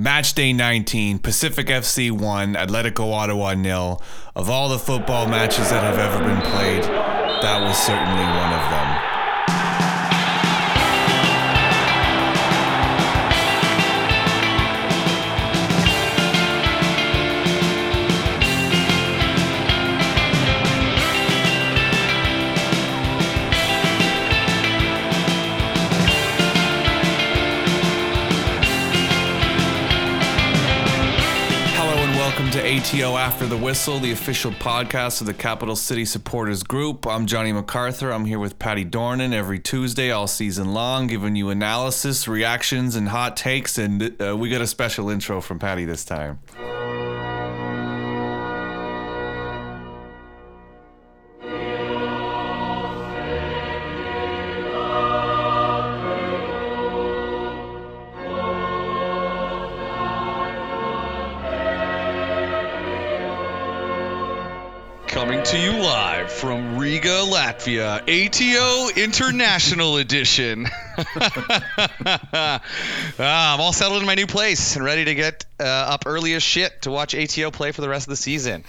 Match day 19, Pacific FC 1, Atletico Ottawa nil. Of all the football matches that have ever been played, that was certainly one of them. Welcome to After the Whistle, the official podcast of the Capital City Supporters Group. I'm Johnny MacArthur. I'm here with Patty Dornan every Tuesday all season long, giving you analysis, reactions, and hot takes. And uh, we got a special intro from Patty this time. To you live from Riga, Latvia, ATO International Edition. Ah, I'm all settled in my new place and ready to get uh, up early as shit to watch ATO play for the rest of the season.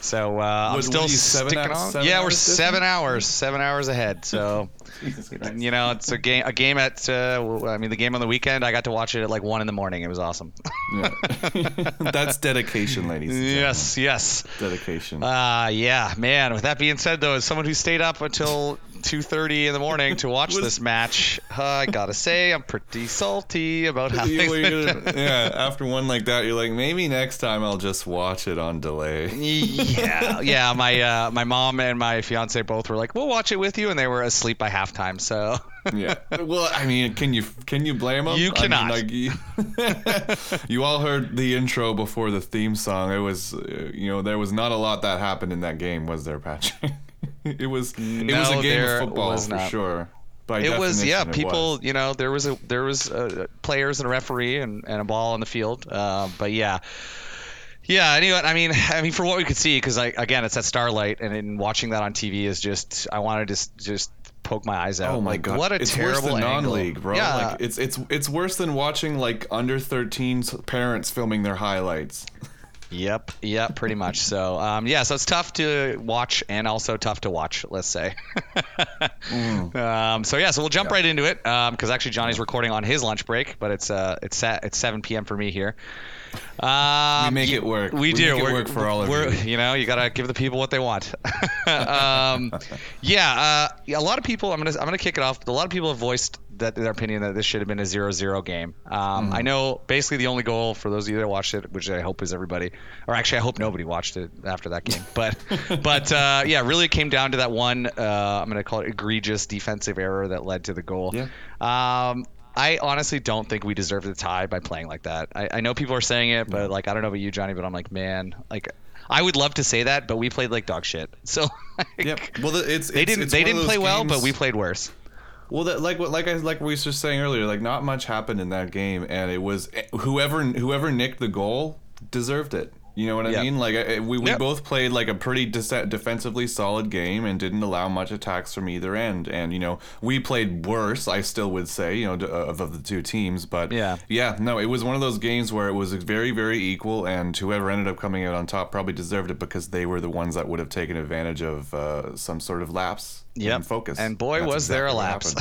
So uh, I'm still what are you, seven sticking hou- on. seven yeah, we're hours seven different? hours, seven hours ahead. So you know, it's a game. A game at. Uh, I mean, the game on the weekend. I got to watch it at like one in the morning. It was awesome. Yeah. That's dedication, ladies. yes, yes. Dedication. Uh yeah, man. With that being said, though, as someone who stayed up until 2:30 in the morning to watch Was- this match, uh, I gotta say I'm pretty salty about how You- things. you're been- gonna- yeah, after one like that, you're like, maybe next time I'll just watch it on delay. yeah, yeah. My uh, my mom and my fiance both were like, "We'll watch it with you," and they were asleep by halftime. So yeah. Well, I mean, can you can you blame them? You cannot. I mean, like, you, you all heard the intro before the theme song. It was, uh, you know, there was not a lot that happened in that game, was there, Patrick? it was it was a game of football for not. sure. By it was yeah. it People, was. you know, there was a there was uh players and a referee and, and a ball on the field. Uh, but yeah. Yeah. Anyway, I mean, I mean, for what we could see, because I again, it's at Starlight, and in watching that on TV is just, I wanted to s- just poke my eyes out. Oh my Like, god! What a it's terrible worse than angle. non-league, bro. Yeah. Like it's it's it's worse than watching like under 13s parents filming their highlights. Yep, yep, pretty much. So, um, yeah, so it's tough to watch and also tough to watch, let's say. um, so yeah, so we'll jump right into it because actually Johnny's recording on his lunch break, but it's uh, it's at, it's 7 p.m. for me here. Um, We make it work. We, We do. make We're- work for all of we're, you. You know, you gotta give the people what they want. um, yeah, uh, a lot of people. I'm gonna I'm gonna kick it off. A lot of people have voiced that their opinion that this should have been a 0-0 game. Um, Mm. I know basically the only goal for those of you that watched it, which I hope is everybody, or actually I hope nobody watched it after that game. But but uh, yeah, really it came down to that one. Uh, I'm gonna call it egregious defensive error that led to the goal. Yeah. Um, I honestly don't think we deserve the tie by playing like that. I, I know people are saying it, but like I don't know about you, Johnny, but I'm like, man, like I would love to say that, but we played like dog shit. So like, Yep. Well, the- it's they it's- didn't it's they didn't play well, but we played worse. Well, that, like what like I like we were just saying earlier, like not much happened in that game, and it was eh, whoever whoever nicked the goal deserved it. You know what I Yep. mean? Like I- we, we Yep. both played like a pretty de- defensively solid game and didn't allow much attacks from either end. And you know we played worse. I still would say you know d- of, of the two teams, but Yeah. yeah, no, it was one of those games where it was very very equal, and whoever ended up coming out on top probably deserved it because they were the ones that would have taken advantage of uh, some sort of lapse in Yep. focus. And boy, That's was there a lapse.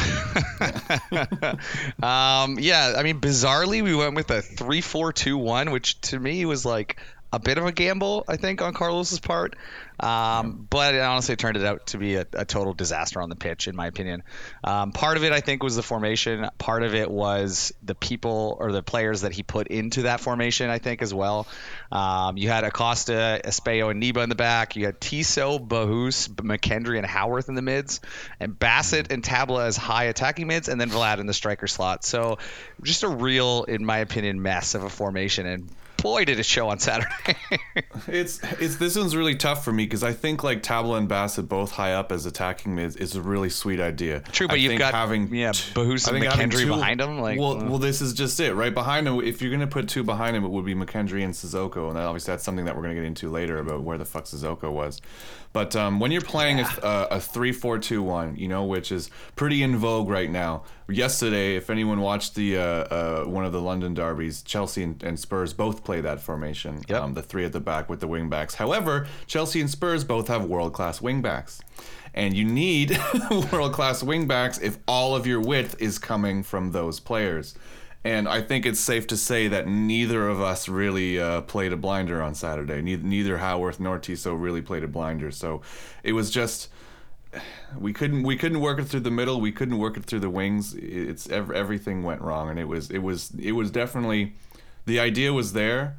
um, yeah, I mean, bizarrely, we went with a 3 4 2 1, which to me was like a bit of a gamble, I think, on Carlos's part. Um, But it honestly turned it out to be a, a total disaster on the pitch, in my opinion. Um, part of it, I think, was the formation. Part of it was the people or the players that he put into that formation, I think, as well. Um, you had Acosta, Espejo, and Niba in the back. You had Tissot, Bahous, McKendry, and Haworth in the mids, and Bassett and Tabla as high attacking mids, and then Vlad in the striker slot. So just a real, in my opinion, mess of a formation. And boy, did it show on Saturday. It's it's this one's really tough for me because I think like Tabla and Bassett both high up as attacking mids is a really sweet idea. True, but I you've think got- having yeah, t- Bahous I and think having McKendry behind him, like, well, uh. well, this is just it, right behind him. If you're gonna put two behind him, it would be McKendry and Sissoko, and that, obviously that's something that we're gonna get into later about where the fuck Sissoko was. But um, when you're playing a, a, a three four two one, you know, which is pretty in vogue right now, yesterday, if anyone watched the uh, uh, one of the London derbies, Chelsea and, and Spurs both play that formation. Yep. Um, the three at the back with the wing backs. However, Chelsea and Spurs both have world class wing backs. And you need world class wing backs if all of your width is coming from those players. And I think it's safe to say that neither of us really uh, played a blinder on Saturday. Neither, neither Haworth nor Tissot really played a blinder. So it was just we couldn't we couldn't work it through the middle. We couldn't work it through the wings. It's ev- everything went wrong, and it was it was it was definitely the idea was there,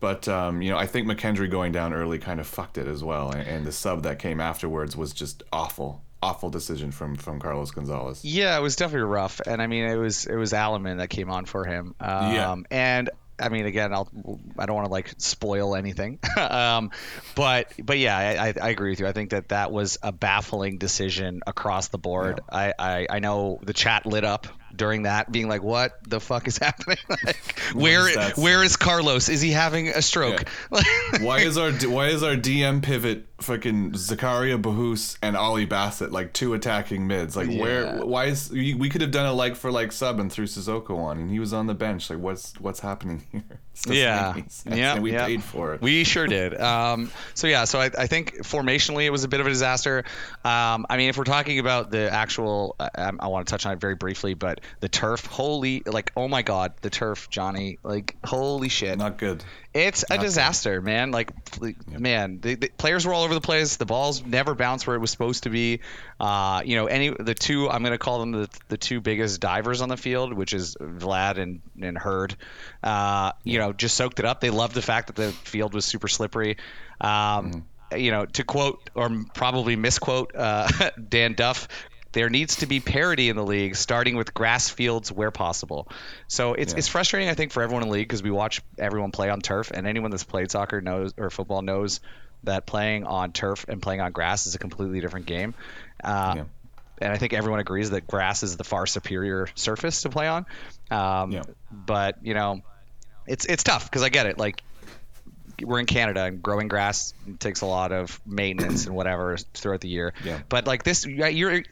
but um, you know I think McKendry going down early kind of fucked it as well, and, and the sub that came afterwards was just awful, awful decision from from Carlos Gonzalez. Yeah, it was definitely rough, and I mean, it was it was Aleman that came on for him. Um, Yeah. and I mean, again, I'll I don't want to like spoil anything, um, but but yeah, I, I, I agree with you. I think that that was a baffling decision across the board. I, I I know the chat lit up during that, being like, "What the fuck is happening? like, where is where is Carlos? Is he having a stroke?" why is our why is our DM pivot fucking Zakaria Bahous and Ollie Bassett like two attacking mids? Like Yeah. where why is we, could have done a like for like sub and threw Sissoko on and he was on the bench. Like what's what's happening here? This Yeah. make Yeah, and we yeah. paid for it. We sure did. Um, so yeah, so I, I think formationally it was a bit of a disaster. Um, I mean, if we're talking about the actual, I, I want to touch on it very briefly, but the turf, holy, like, oh my god, the turf, Johnny, like, holy shit, Not good. It's a disaster, man. Like, like, man, the, the players were all over the place. The balls never bounced where it was supposed to be. Uh, you know, any the two I'm gonna call them the, the two biggest divers on the field, which is Vlad and and Heard. Uh, you know, just soaked it up. They loved the fact that the field was super slippery. Um, You know, to quote or probably misquote uh, Dan Duff. There needs to be parity in the league, starting with grass fields where possible. So it's, Yeah. it's frustrating, I think, for everyone in the league because we watch everyone play on turf, and anyone that's played soccer knows or football knows that playing on turf and playing on grass is a completely different game. Uh, Yeah. And I think everyone agrees that grass is the far superior surface to play on. Um, Yeah. But you know, it's it's tough because I get it. Like we're in Canada and growing grass takes a lot of maintenance and whatever throughout the year. Yeah. But like this, you're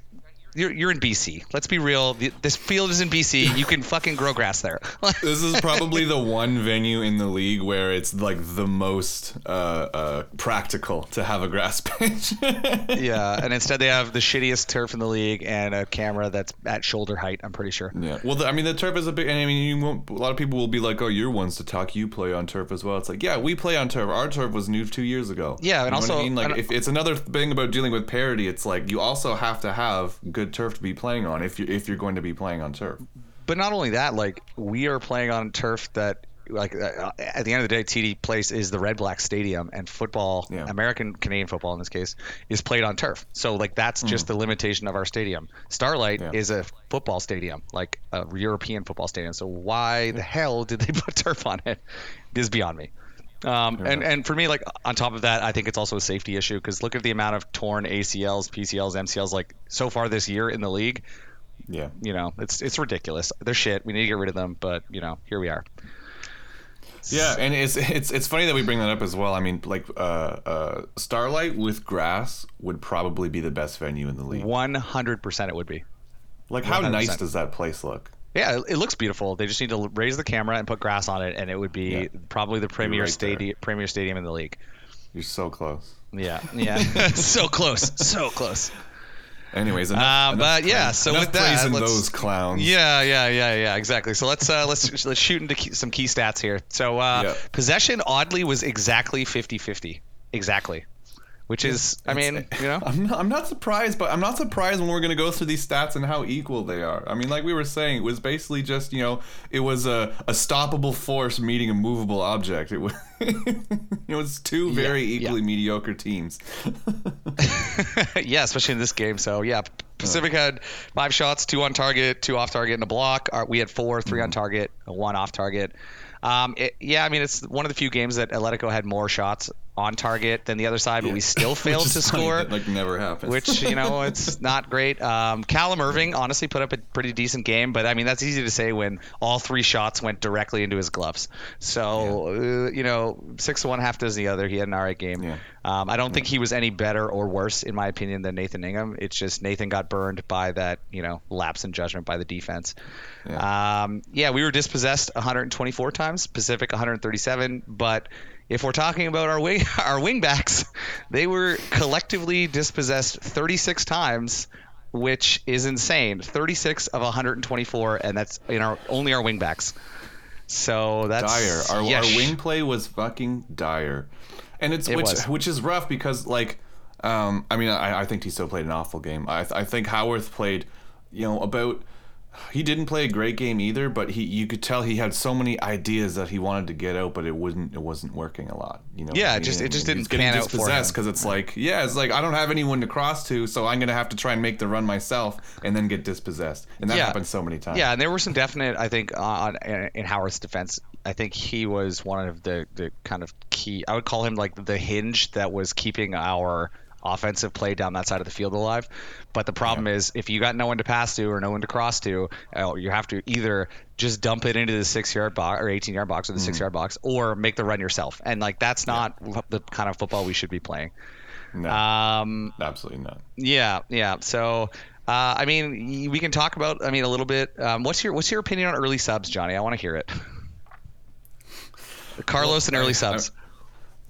you're, you're in BC. Let's be real. This field is in BC. You can fucking grow grass there. This is probably the one venue in the league where it's like the most uh, uh, practical to have a grass pitch. yeah. And instead, they have the shittiest turf in the league and a camera that's at shoulder height. I'm pretty sure. Yeah. Well, the, I mean, the turf is a big. And I mean, you won't, a lot of people will be like, "Oh, you're ones to talk. You play on turf as well." It's like, yeah, we play on turf. Our turf was new two years ago. Yeah, and You know also- I mean, like, if it's another thing about dealing with parity, it's like you also have to have good turf to be playing on if you if you're going to be playing on turf. But not only that, like we are playing on turf that. Like uh, at the end of the day, TD Place is the Red Black Stadium, and football, Yeah. American Canadian football in this case, is played on turf. So like that's just the limitation of our stadium. Starlight Yeah. is a football stadium, like a European football stadium. So why the hell did they put turf on it? It is beyond me. Um, and enough. and for me, like on top of that, I think it's also a safety issue because look at the amount of torn ACLs, PCLs, MCLs like so far this year in the league. Yeah. You know, it's it's ridiculous. They're shit. We need to get rid of them, but you know, here we are. Yeah, and it's it's it's funny that we bring that up as well. I mean, like uh, uh, Starlight with grass would probably be the best venue in the league. One hundred percent, it would be. Like, how nice 100%. does that place look? Yeah, it, it looks beautiful. They just need to raise the camera and put grass on it, and it would be Yeah. probably the premier right stadium, premier stadium in the league. You're so close. Yeah, yeah, so close, so close. Anyways, enough, Uh, but yeah, praise- so with that, praising let's- those clowns. Yeah, yeah, yeah, yeah, exactly. So let's uh, let's let's shoot into key, some key stats here. So uh, Yeah. possession oddly was exactly 50-50. exactly, which is I mean you know I'm not, I'm not surprised, but I'm not surprised when we're going to go through these stats and how equal they are. I mean, like we were saying, it was basically just, you know, it was a, a stoppable force meeting a movable object. It was, it was two very Yeah, equally mediocre teams. yeah, especially in this game. So yeah, Pacific had five shots, two on target, two off target, and a block. Uh, we had four, 3 on mm-hmm. target, one off target. Um, it, yeah, I mean it's one of the few games that Atletico had more shots on target than the other side, but Yeah. we still failed to score. that, like never happens. which you know it's not great. Um, Callum Irving honestly put up a pretty decent game, but I mean that's easy to say when all three shots went directly into his gloves. So uh, you know, six to one, half dozen the other. He had an alright game. Yeah. Um, I don't think he was any better or worse in my opinion than Nathan Ingham. It's just Nathan got burned by that you know lapse in judgment by the defense. Yeah. Um, yeah, we were dispossessed 124 times, Pacific 137, but if we're talking about our wing our wingbacks, they were collectively dispossessed 36 times, which is insane. 36 of 124, and that's in our only our wingbacks. So that's dire. Our, yeah, our wing play was fucking dire, and it's It which was. which is rough because like, um, I mean, I, I think still played an awful game. I I think Haworth played, you know, about. He didn't play a great game either, but he you could tell he had so many ideas that he wanted to get out, but it wasn't it wasn't working a lot. You know. Yeah, I just- it just didn't getting pan out for him. dispossessed because it's like yeah, it's like I don't have anyone to cross to, so I'm gonna have to try and make the run myself and then get dispossessed, and that Yeah. happens so many times. Yeah, and there were some definite, I think, on in, in Haworth's defense. I think he was one of the the kind of key. I would call him like the hinge that was keeping our offensive play down that side of the field alive. But the problem is, if you got no one to pass to or no one to cross to, uh, you have to either just dump it into the six yard box or 18 yard box or the six yard box, or make the run yourself. And like that's not the kind of football we should be playing. no, Um, absolutely not. yeah, yeah. So, uh, I mean, we can talk about. I mean, a little bit. Um, what's your What's your opinion on early subs, Johnny? I want to hear it. Carlos and Well, I- early subs.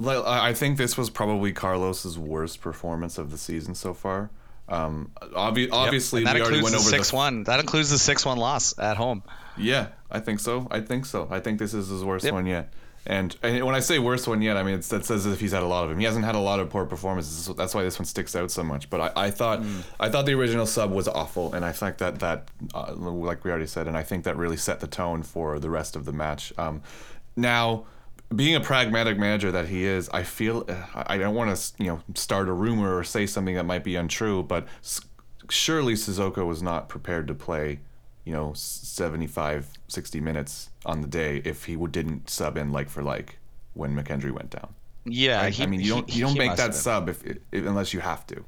I think this was probably Carlos's worst performance of the season so far. Um, obvi- obviously, And that we already includes went the six the. one. That includes the six one loss at home. Yeah, I think so. I think so. I think this is his worst Yep. one yet. And, and when I say worst one yet, I mean it's, that says as if he's had a lot of them. He hasn't had a lot of poor performances. That's why this one sticks out so much. But I, I thought Mm. I thought the original sub was awful, and I think that that uh, like we already said, and I think that really set the tone for the rest of the match. Um, now, being a pragmatic manager that he is, I feel uh, I don't want to you know start a rumor or say something that might be untrue, but surely Sissoko was not prepared to play you know 75 60 minutes on the day if he didn't sub in like for like when McKendry went down. Yeah, Right? he- I mean, you don't he- you don't make that sub if, if unless you have to.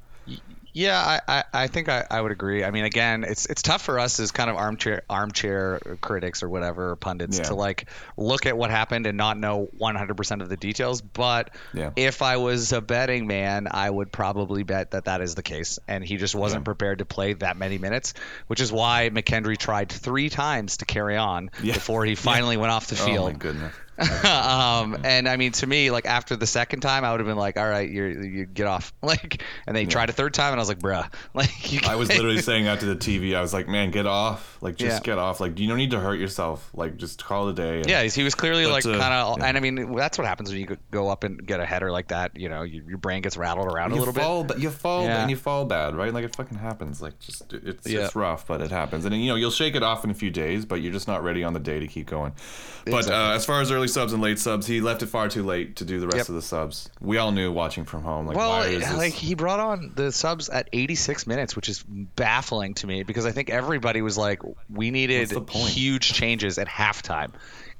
Yeah, I, I, I think I, I would agree. I mean, again, it's it's tough for us as kind of armchair armchair critics or whatever pundits Yeah. to like look at what happened and not know 100% of the details. But Yeah. if I was a betting man, I would probably bet that that is the case, and he just wasn't Yeah. prepared to play that many minutes, which is why McKendry tried three times to carry on before he finally went off the field. Oh my goodness. um, and I mean, to me, like after the second time, I would have been like, "All right, you you get off." Like, and they tried a third time, and I was like, "Bruh," like I was literally saying that to the TV. I was like, "Man, get off! Like, just Yeah. get off! Like, you don't need to hurt yourself. Like, just call it a day." And- Yeah, he was clearly like uh, kind of, yeah. and I mean, that's what happens when you go up and get a header like that. You know, you, your brain gets rattled around a you little fall, bit. but you fall Yeah. and you fall bad, right? Like it fucking happens. Like just it's Yeah. it's rough, but it happens. And you know you'll shake it off in a few days, but you're just not ready on the day to keep going. But Exactly. uh, as far as early subs and late subs, he left it far too late to do the rest Yep. of the subs. We all knew watching from home. Like Well, why is this? like he brought on the subs at 86 minutes, which is baffling to me because I think everybody was like, we needed What's the point? huge changes at halftime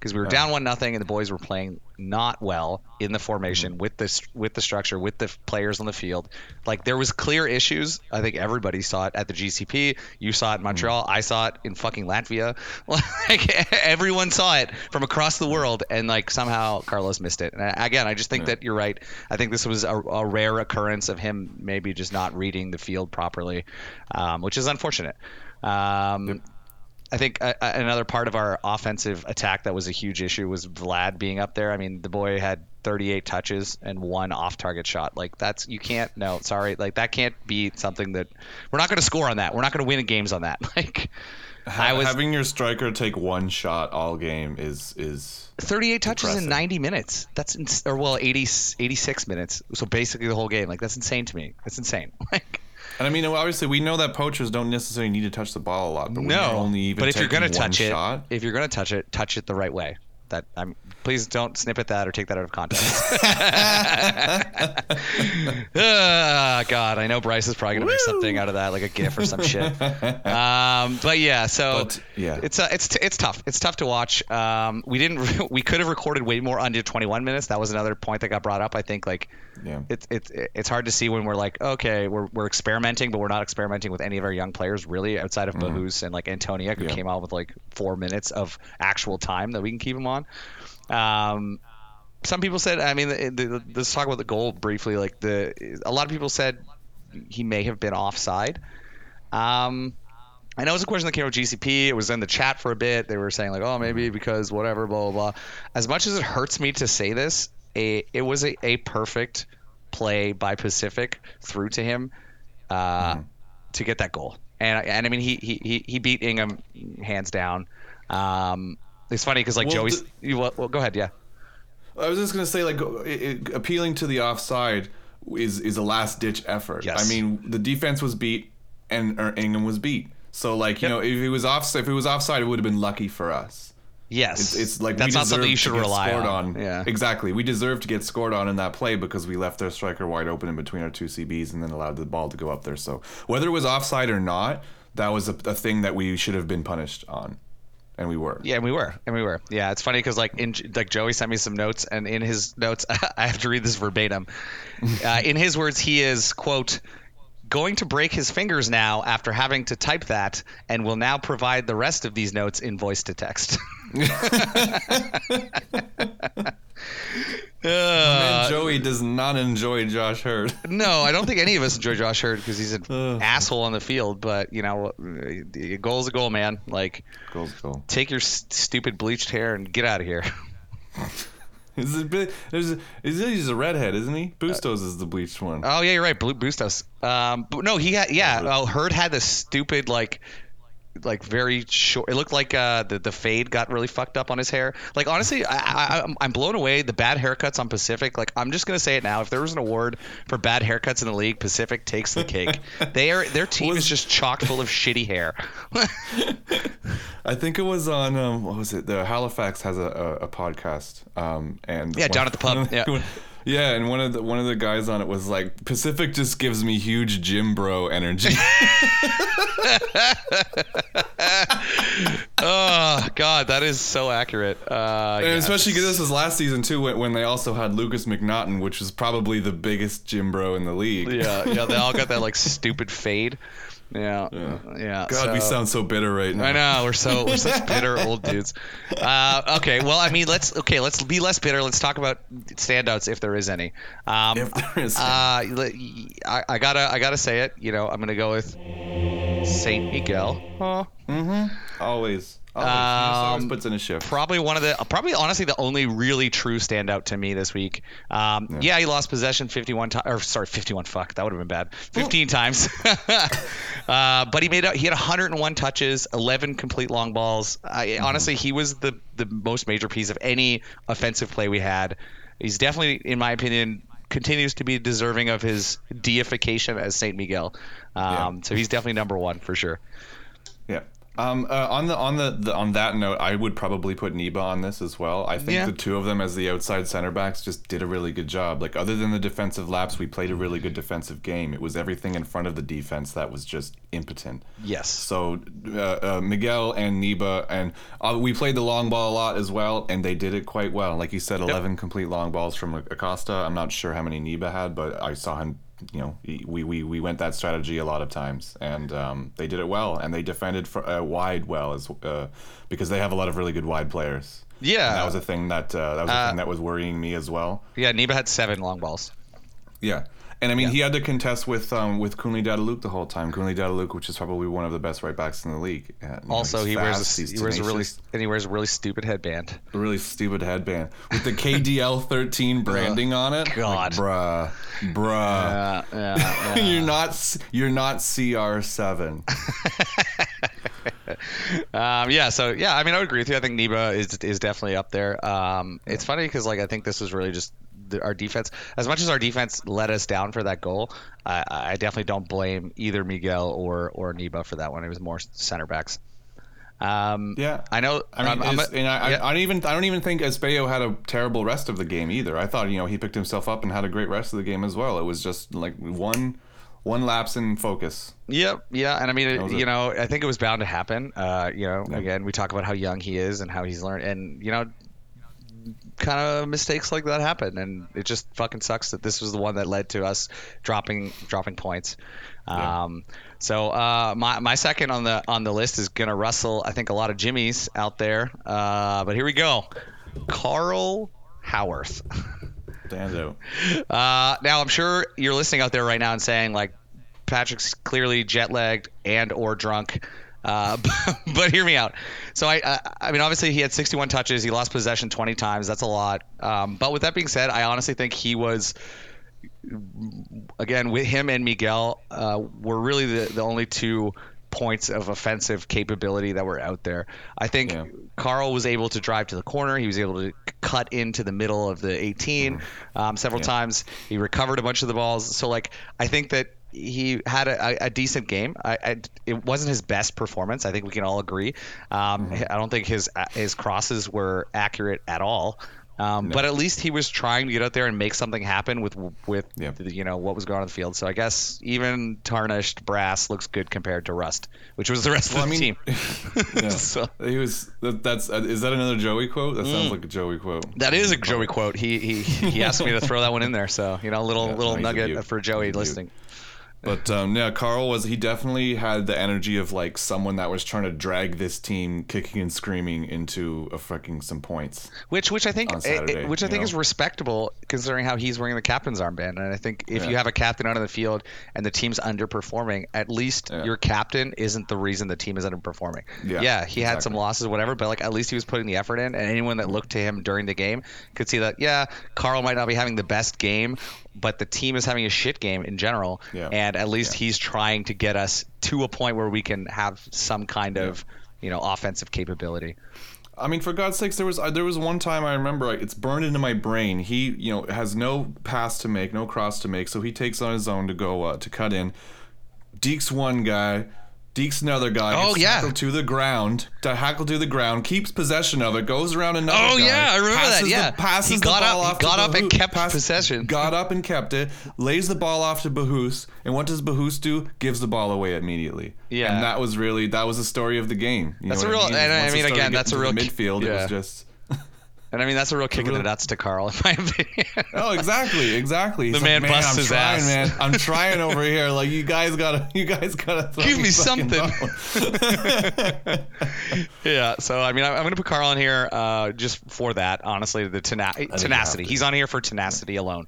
because we were down one nothing and the boys were playing not well in the formation Mm-hmm. with the with the structure with the players on the field. Like there was clear issues. I think everybody saw it at the GCP. You saw it in Montreal. Mm-hmm. I saw it in fucking Latvia. Like everyone saw it from across the world, and like somehow Carlos missed it. And again, I just think Yeah. that you're right. I think this was a, a rare occurrence of him maybe just not reading the field properly, um, which is unfortunate. Um, I think uh, uh, another part of our offensive attack that was a huge issue was Vlad being up there. I mean, the boy had 38 touches and one off-target shot. Like that's you can't. No, sorry. Like that can't be something that we're not going to score on that. We're not going to win games on that. Like I was having your striker take one shot all game is is 38 touches in 90 minutes. That's ins- or well 80 86 minutes. So basically the whole game. Like that's insane to me. That's insane. Like and I mean obviously we know that poachers don't necessarily need to touch the ball a lot, but no. only even but if you're gonna touch it, shot, if you're gonna touch it, touch it the right way. that. I'm, please don't snippet that or take that out of context. Ah, God, I know Bryce is probably gonna make something out of that, like a GIF or some shit. Um, but yeah, so But, yeah. it's uh, it's t- it's tough. It's tough to watch. Um, we didn't we could have recorded way more under 21 minutes. That was another point that got brought up. I think like Yeah. it's it's it's hard to see when we're like okay we're we're experimenting, but we're not experimenting with any of our young players really outside of Bahous and like Antoniuk who Yeah. came out with like four minutes of actual time that we can keep him on. Um, some people said, I mean, the, the, let's talk about the goal briefly. Like the, a lot of people said he may have been offside. Um, I know it's a question that came up with GCP. It was in the chat for a bit. They were saying like, oh, maybe because whatever, blah blah blah. As much as it hurts me to say this, a it was a, a perfect play by Pacific through to him uh, to get that goal. And and I mean, he he he, he beat Ingham hands down. Um, it's funny because like Well, Joey's. the- you, well, well, go ahead, yeah. I was just gonna say, like, it, it, appealing to the offside is is a last ditch effort. Yes. I mean, the defense was beat, and Ingham was beat. So, like, you Yep. know, if it was off, if it was offside, it would have been lucky for us. Yes, It's, it's like that's we not something you should rely scored on. Yeah, exactly. We deserve to get scored on in that play because we left their striker wide open in between our two CBs and then allowed the ball to go up there. So whether it was offside or not, that was a, a thing that we should have been punished on, and we were. Yeah, and we were, and we were. Yeah, it's funny because like in like Joey sent me some notes, and in his notes, I have to read this verbatim. Uh, in his words, he is quote going to break his fingers now after having to type that, and will now provide the rest of these notes in voice to text. And Joey does not enjoy Josh Heard. No, I don't think any of us enjoy Josh Heard because he's an asshole on the field. But you know, a goal's a goal, man. Like, Goals goal. take your s- stupid bleached hair and get out of here. Is it? bit- There's a, is it, he's a redhead, isn't he? Bustos is the bleached one. Oh yeah, you're right. Blue Bustos. Um, but no, he had yeah. Oh, Heard had this stupid like, like very short. It looked like uh, the the fade got really fucked up on his hair. Like honestly, I, I I'm- I'm blown away. The bad haircuts on Pacific. Like I'm just gonna say it now. If there was an award for bad haircuts in the league, Pacific takes the cake. they are their team is just chock full of shitty hair. I think it was on um, what was it? The Halifax has a, a, a podcast. Um, and Yeah, down at the pub, yeah. Yeah, and one of the one of the guys on it was like Pacific just gives me huge gym bro energy. oh God, that is so accurate. Uh, And yeah. especially because this was last season too, when, when they also had Lukas MacNaughton, which was probably the biggest gym bro in the league. yeah, yeah, they all got that like stupid fade. Yeah, yeah. God, we sound so bitter right now. I know we're so we're such bitter old dudes. Uh, okay, well, I mean, let's okay, let's be less bitter. Let's talk about standouts if there is any. Um, If there is. uh, I, I gotta I gotta say it. You know, I'm gonna go with Saint Miguel. Huh? Always. Always. He just Um, puts in a shift. Probably one of the, probably honestly the only really true standout to me this week. Um, yeah. he lost possession 51 times, or sorry, 51. Fuck, that would have been bad. 15 times. uh, but he made out. He had 101 touches, 11 complete long balls. I, Honestly, he was the the most major piece of any offensive play we had. He's definitely, in my opinion, continues to be deserving of his deification as Saint Miguel. Um, So he's definitely number one for sure. Um, uh, on the on the, the on that note, I would probably put Niba on this as well. I think Yeah. the two of them as the outside center backs just did a really good job. Like other than the defensive laps, we played a really good defensive game. It was everything in front of the defense that was just impotent. Yes. So uh, uh, Miguel and Niba and uh, we played the long ball a lot as well, and they did it quite well. Like you said, eleven complete long balls from Acosta. I'm not sure how many Niba had, but I saw him. You know, we we, we went that strategy a lot of times, and um, they did it well, and they defended for, uh, wide well as uh, because they have a lot of really good wide players. Yeah. And that was a thing that uh, that was a Uh, thing that was worrying me as well. Yeah, Niba had seven long balls. Yeah. And I mean, he had to contest with um, with Kunle Dada-Luke the whole time. Kunle Dada-Luke, which is probably one of the best right backs in the league. Uh, you know, Also, he fast, wears a, he wears a really and he wears a really stupid headband. a really stupid headband with the KDL 13 branding on it. God. like, bruh, bruh. Yeah, yeah, you're not you're not CR7. um, yeah. So yeah, I mean, I would agree with you. I think Niba is is definitely up there. Um, it's funny because like I think this was really just the, our defense. As much as our defense let us down for that goal, I, I definitely don't blame either Miguel or or Niba for that one. It was more center backs. Um, Yeah, I know. I mean, I'm- I'm it's- a- and I, yeah. I, don't even I don't even think Espejo had a terrible rest of the game either. I thought you know he picked himself up and had a great rest of the game as well. It was just like one one lapse in focus. Yep, yeah, and I mean, was you it. know, I think it was bound to happen. Uh, you know, Yeah. again, we talk about how young he is and how he's learned, and you know, kind of mistakes like that happen, and it just fucking sucks that this was the one that led to us dropping dropping points. Yeah. Um, so uh, my my second on the on the list is gonna rustle. I think a lot of Jimmys out there, uh, but here we go, Carl Haworth. Out. Uh, now I'm sure you're listening out there right now and saying like Patrick's clearly jet lagged and or drunk. Uh, but hear me out. So I, I, I mean, obviously he had 61 touches. He lost possession 20 times. That's a lot. Um, but with that being said, I honestly think he was, again, with him and Miguel, uh, were really the, the only two points of offensive capability that were out there. I think Yeah. Carl was able to drive to the corner. He was able to cut into the middle of the 18 um, several. Yeah. times. He recovered a bunch of the balls. So like I think that he had a, a decent game. I, I, it wasn't his best performance. I think we can all agree. Um, Mm-hmm. I don't think his his crosses were accurate at all. Um, But at least he was trying to get out there and make something happen with with Yeah. you know what was going on in the field. So I guess even tarnished brass looks good compared to rust, which was the rest Well, of I the mean, team. yeah. So- he was. That, that's uh, is that another Joey quote? That sounds like a Joey quote. Mm. That is a Joey quote. He he he asked me to throw that one in there. So you know, a little Yeah, little no, nugget for Joey listening. But um, yeah, Carl was he definitely had the energy of like someone that was trying to drag this team kicking and screaming into a fucking some points. Which which I think eh, Saturday, eh, which I think know? is respectable considering how he's wearing the captain's armband. And I think if Yeah. you have a captain out on the field and the team's underperforming, at least Yeah. your captain isn't the reason the team is underperforming. Yeah, yeah he had some losses, whatever, but like at least he was putting the effort in. And anyone that looked to him during the game could see that yeah, Carl might not be having the best game, but the team is having a shit game in general. Yeah. And at least Yeah. he's trying to get us to a point where we can have some kind of you know offensive capability. I mean, for God's sakes, there was there was one time I remember it's burned into my brain. He you know has no pass to make, no cross to make, so he takes on his own to go uh, to cut in. Deeks one guy, Deeks another guy. Oh, yeah. tackled to the ground, to hackle to the ground, keeps possession of it, goes around another. Oh, guy, yeah, I remember that, passes yeah. the, passes He the got ball up- he off to got up and kept possession. Got up and kept it, lays the ball off to Bahous, and what does Bahous do? Gives the ball away immediately. Yeah. and that was really that was the story of the game. You That's a real- and I Once it mean, again, that's a real midfield. It was just. And I mean that's a real kick in the nuts to Carl, in my opinion. Oh, exactly, exactly. He's The man like, busts I'm his trying, ass." man. I'm trying over here. Like you guys gotta, you guys gotta Give me something. yeah, so I mean, I- I'm going to put Carl on here uh, just for that. Honestly, the tena- tenacity. He's on here for tenacity alone.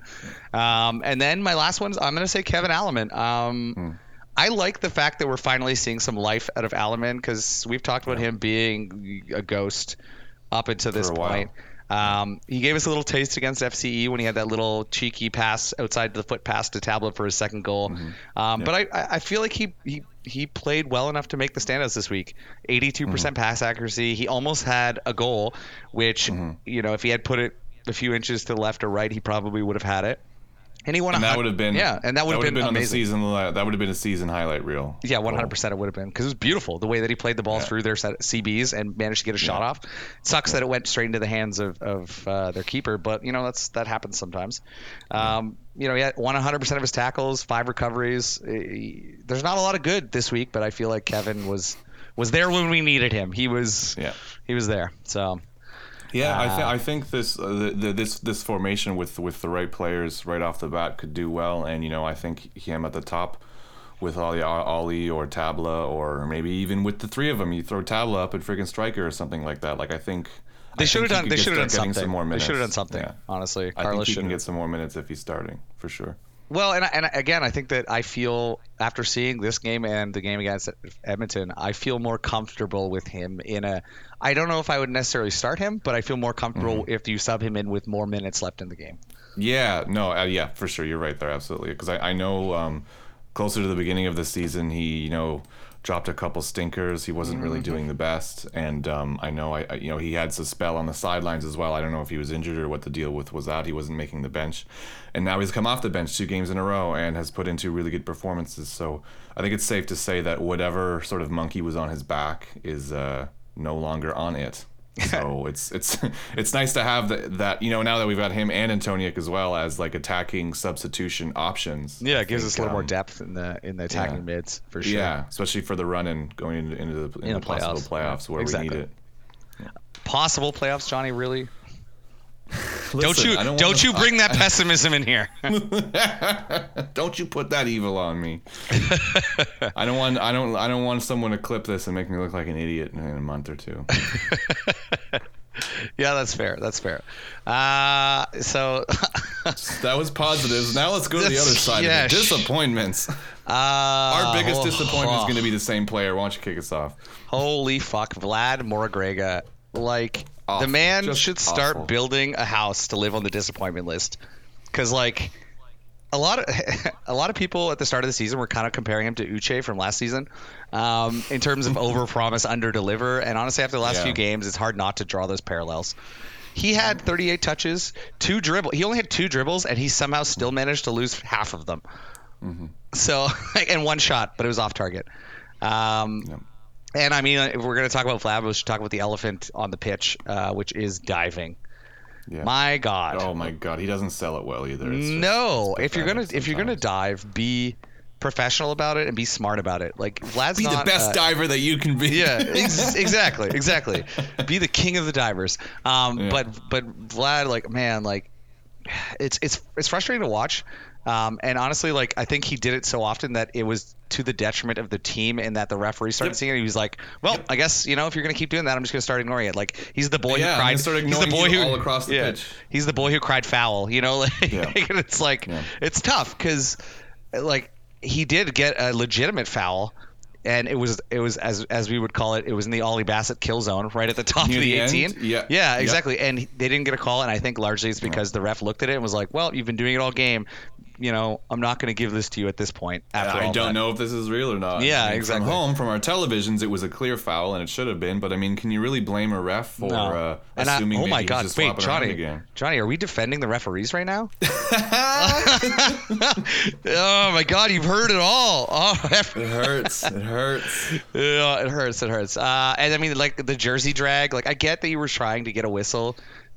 Um, and then my last one's I'm going to say Kevin Aleman. Um, Hmm. I like the fact that we're finally seeing some life out of Alleman because we've talked about him being a ghost up until this point. Um, he gave us a little taste against FCE when he had that little cheeky pass outside the foot pass to Tablet for his second goal. Mm-hmm. Um, But I, I I feel like he, he he played well enough to make the standouts this week. 82% Mm-hmm. pass accuracy. He almost had a goal, which Mm-hmm. you know if he had put it a few inches to the left or right, he probably would have had it. And he won. And that would have been yeah, and that would have been, on the amazing. season. That would have been a season highlight reel. Yeah, one hundred percent it would have been because it was beautiful the way that he played the ball through their set CBs and managed to get a shot Yeah. off. It sucks that it went straight into the hands of, of uh, their keeper, but you know that's that happens sometimes. Um, you know, he had one hundred percent of his tackles, five recoveries. Eh, There's not a lot of good this week, but I feel like Kevin was was there when we needed him. He was Yeah. he was there. So Yeah, I, Uh, th- I think this uh, the, the, this this formation with with the right players right off the bat could do well, and you know I think him at the top with Ali Ali or Tabla or maybe even with the three of them, you throw Tabla up at friggin' striker or something like that. Like I think they should have done they should have done something. Some more they should have done something. Yeah. Honestly, I Carlos should get some more minutes if he's starting for sure. Well, and, and again, I think that I feel after seeing this game and the game against Edmonton, I feel more comfortable with him in a. I don't know if I would necessarily start him, but I feel more comfortable Mm-hmm. if you sub him in with more minutes left in the game. Yeah, no, uh, yeah, for sure. You're right there, absolutely. Because I, I know um, closer to the beginning of the season, he, you know, dropped a couple stinkers. He wasn't really doing the best, and um, I know, I, I, you know, he had a spell on the sidelines as well. I don't know if he was injured or what the deal with was that he wasn't making the bench, and now he's come off the bench two games in a row and has put in two really good performances. So I think it's safe to say that whatever sort of monkey was on his back is uh, no longer on it. So it's it's it's nice to have that, that you know now that we've got him and Antoniuk as well as like attacking substitution options. Yeah, it gives think, us a little more um, depth in the in the attacking yeah. mids for sure. Yeah, especially for the run in going into, into the, into the possible playoffs. playoffs where Exactly. we need it. Possible playoffs, Johnny. Really? Don't you don't, wanna- you bring that pessimism in here? Don't you put that evil on me. I don't want I don't I don't want someone to clip this and make me look like an idiot in a month or two. yeah, that's fair. That's fair. Uh, so that was positives. Now let's go to the other side Yeah, of it. Disappointments. uh, Our biggest oh, disappointment is oh. going to be the same player. Why don't you kick us off? Holy fuck, Vlad Moragrega. Like the man Just should start awful. building a house to live on the disappointment list. Cuz like a lot of a lot of people at the start of the season were kind of comparing him to Uche from last season, um, in terms of overpromise, underdeliver. And honestly, after the last Yeah. few games, it's hard not to draw those parallels. He had 38 touches, two dribble. He only had two dribbles, and he somehow still managed to lose half of them. Mm-hmm. So, and one shot, but it was off target. Um, Yep. And I mean, if we're going to talk about Vlad, we should talk about the elephant on the pitch, uh, which is diving. Yeah. My God. oh my god, he doesn't sell it well either. It's just no, if you're gonna pathetic if you're gonna dive, be professional about it and be smart about it. Like Vlad's be the best uh, diver that you can be. yeah, ex- exactly, exactly. Be the king of the divers. Um, Yeah. but but Vlad, like man, like it's it's it's frustrating to watch. Um, and honestly, like I think he did it so often that it was to the detriment of the team, and that the referee started Yep. seeing it. He was like, "Well, I guess you know if you're gonna keep doing that, I'm just gonna start ignoring it." Like he's the boy Yeah, who cried. gonna he's the boy who all across the yeah, pitch. He's the boy who cried foul. You know, like Yeah. and it's like Yeah. it's tough because like he did get a legitimate foul. And it was it was as as we would call it, it was in the Ollie Bassett kill zone, right at the top Near of the, the end? 18. Yeah. yeah, Yep. exactly. And they didn't get a call, and I think largely it's because the ref looked at it and was like, "Well, you've been doing it all game. You know, I'm not going to give this to you at this point." After I don't that." know if this is real or not. Yeah, I mean, exactly. From home, from our televisions, it was a clear foul, and it should have been. But I mean, can you really blame a ref for No. uh, And I- assuming oh my God! just Wait, Johnny, again? Johnny, are we defending the referees right now? oh my God! You've heard it all. Oh, It hurts. It hurts. Yeah, it hurts. It hurts. Uh, and I mean, like the jersey drag. Like I get that you were trying to get a whistle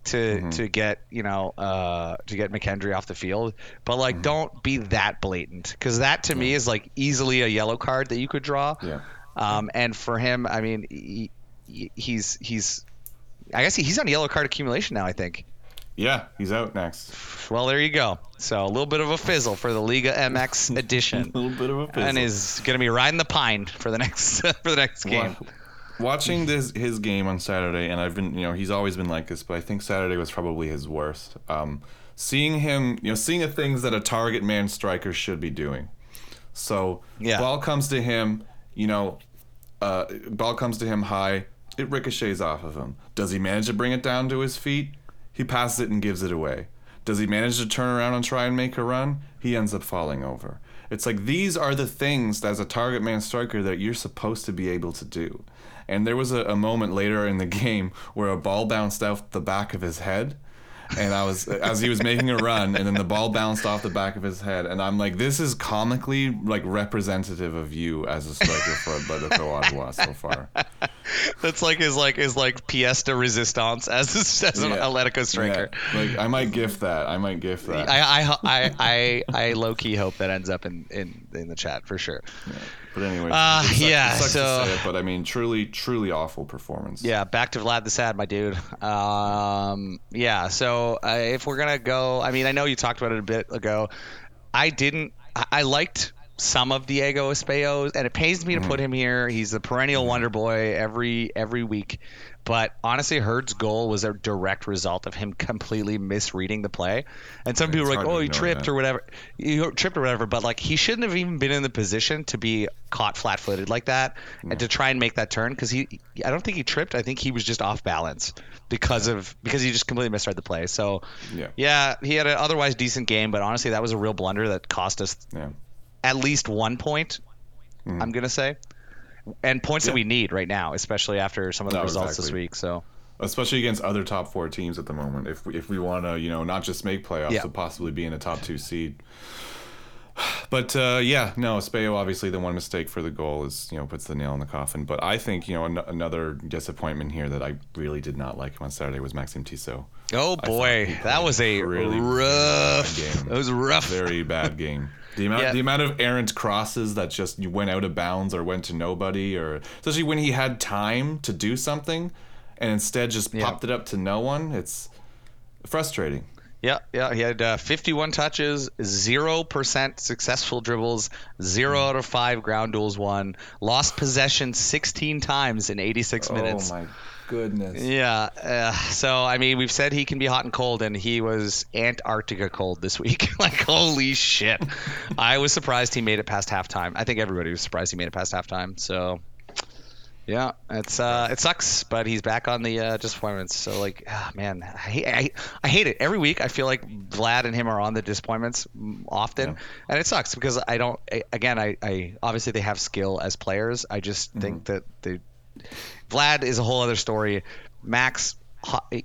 to Mm-hmm. to get you know uh, to get McKendry off the field, but like Mm-hmm. don't be that blatant because that to me is like easily a yellow card that you could draw. Yeah. Um, and for him, I mean, he, he- he's he's. I guess he, he's on yellow card accumulation now. I think. Yeah, he's out next. Well, there you go. So a little bit of a fizzle for the Liga MX edition, A little bit of a fizzle. and is going to be riding the pine for the next for the next game. Wa- Watching this his game on Saturday, and I've been, you know, he's always been like this, but I think Saturday was probably his worst. Um, seeing him, you know, seeing the things that a target man striker should be doing. So Yeah. ball comes to him, you know, uh, ball comes to him high, it ricochets off of him. Does he manage to bring it down to his feet? He passes it and gives it away. Does he manage to turn around and try and make a run? He ends up falling over. It's like these are the things as a target man striker that you're supposed to be able to do. And there was a, a moment later in the game where a ball bounced off the back of his head. And I was as he was making a run, and then the ball bounced off the back of his head, and I'm like, this is comically like representative of you as a striker for Atletico Ottawa so far. That's like his like his like pièce de résistance as as an Yeah. Atletico striker. Yeah, like I might gift that. I might gift that. I, I I I I low key hope that ends up in in in the chat for sure. But anyway, Uh, it sucks, yeah, it sucks so- to say it, but I mean, truly, truly awful performance. Yeah, back to Vlad the Sad, my dude. Um, yeah, so uh, if we're gonna go, I mean, I know you talked about it a bit ago. I didn't. I, I liked some of Diego Espejo, and it pains me to put him here. He's a perennial wonder boy every every week. But honestly, Heard's goal was a direct result of him completely misreading the play. And some people It's are like, "Oh, he tripped that. or whatever. He tripped or whatever." But like, he shouldn't have even been in the position to be caught flat-footed like that and to try and make that turn because he. I don't think he tripped. I think he was just off balance because of because he just completely misread the play. So Yeah. yeah, he had an otherwise decent game, but honestly, that was a real blunder that cost us Yeah. at least one point. Mm-hmm. I'm gonna say, and points that Mm-hmm. We need right now, especially after some of the No, results this week. So Especially against other top four teams at the moment. If we, if we want to, you know, not just make playoffs, Yeah. but possibly be in a top two seed. But uh, yeah, no, Espejo obviously the one mistake for the goal is you know puts the nail in the coffin. But I think you know an- another disappointment here that I really did not like him on Saturday was Maxim Tissot. Oh boy, that was a really rough. bad game. That was rough. Very bad game. The amount, Yeah. the amount of errant crosses that just went out of bounds or went to nobody, or especially when he had time to do something, and instead just Yeah. popped it up to no one. It's frustrating. Yeah, yeah. He had uh, 51 touches, zero percent successful dribbles, zero out of five ground duels won, lost possession 16 times in 86 minutes. Oh my goodness. Yeah. Uh, so I mean, we've said he can be hot and cold, and he was Antarctica cold this week. like, holy shit! I was surprised he made it past halftime. I think everybody was surprised he made it past halftime. So. Yeah, it's uh, it sucks, but he's back on the uh, disappointments. So like, ah, man, I, hate- I I hate it every week. I feel like Vlad and him are on the disappointments often, and it sucks because I don't. I, again, I, I obviously they have skill as players. I just think that they Vlad is a whole other story. Max,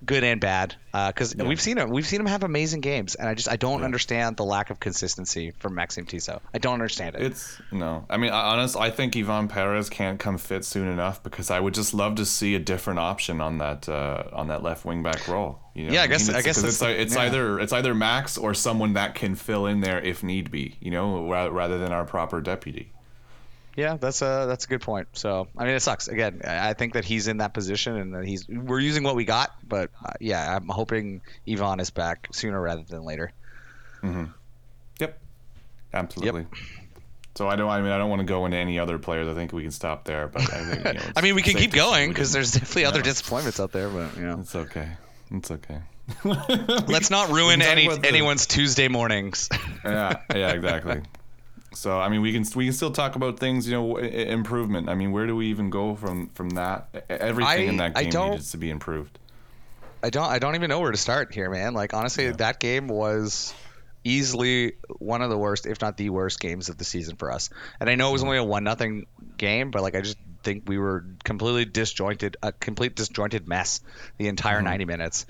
good and bad, because we've seen him. We've seen him have amazing games, and I just I don't understand the lack of consistency from Maxime Tissot. I don't understand it. It's no. I mean, I- honest, I think Ivan Perez can't come fit soon enough because I would just love to see a different option on that uh, on that left wing back role. You know? Yeah, I guess- mean, I guess it's, it's yeah. either it's either Max or someone that can fill in there if need be. You know, rather than our proper deputy. Yeah, that's a that's a good point. So I mean, it sucks. Again, I I think that he's in that position and that he's we're using what we got. But uh, yeah, I'm hoping Ivan is back sooner rather than later. Mhm. Yep, absolutely. Yep. So I don't. I mean, I don't want to go into any other players. I think we can stop there. But I think. You know, I mean, we can keep going because there's definitely other Yeah. disappointments out there. But you know, It's okay. It's okay. let's not ruin any about the- anyone's Tuesday mornings. yeah, yeah, exactly. So I mean, we can we can still talk about things, you know, improvement. I mean, where do we even go from from that? Everything in I- that I game needed to be improved. I don't I don't even know where to start here, man. Like honestly, that game was easily one of the worst, if not the worst, games of the season for us. And I know it was only a one nothing game, but like I just think we were completely disjointed, a complete disjointed mess the entire 90 minutes.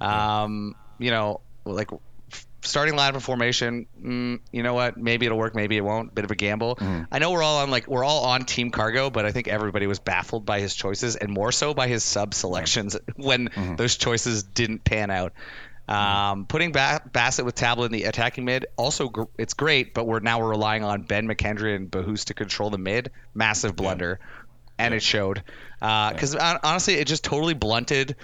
Um, you know, like starting lineup formation. Mm, you know what? Maybe it'll work. Maybe it won't. Bit of a gamble. I know we're all on like we're all on Team Cargo, but I think everybody was baffled by his choices and more so by his sub selections when those choices didn't pan out. Um, putting ba- Bassett with Tabla in the attacking mid also gr- it's great, but we're now we're relying on Ben McKendry and Bahous to control the mid. Massive blunder, and it showed. Because honestly, it just totally blunted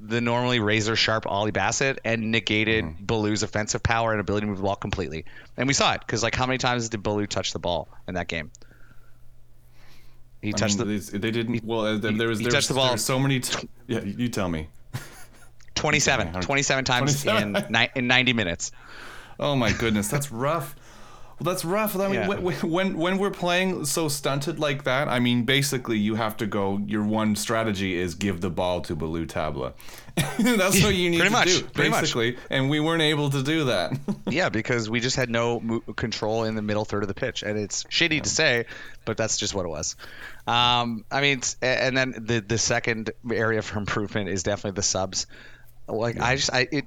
the normally razor sharp Ollie Bassett and negated Ballou's offensive power and ability to move the ball completely. And we saw it because like how many times did Baloo touch the ball in that game? He I touched mean, the they didn't. Well, uh, there, there was he there touched was, the ball. so many. T- yeah, you tell me. 27, 27 times 27. in ni- in 90 minutes. Oh my goodness, that's rough. Well, that's rough. I mean, Yeah. when, when when we're playing so stunted like that, I mean, basically, you have to go. Your one strategy is give the ball to Ballou Tabla. that's what you need Pretty to much, do, pretty much. basically. And we weren't able to do that. Yeah, because we just had no mo- control in the middle third of the pitch, and it's shitty to say, but that's just what it was. Um, I mean, and then the the second area for improvement is definitely the subs. Like I just I it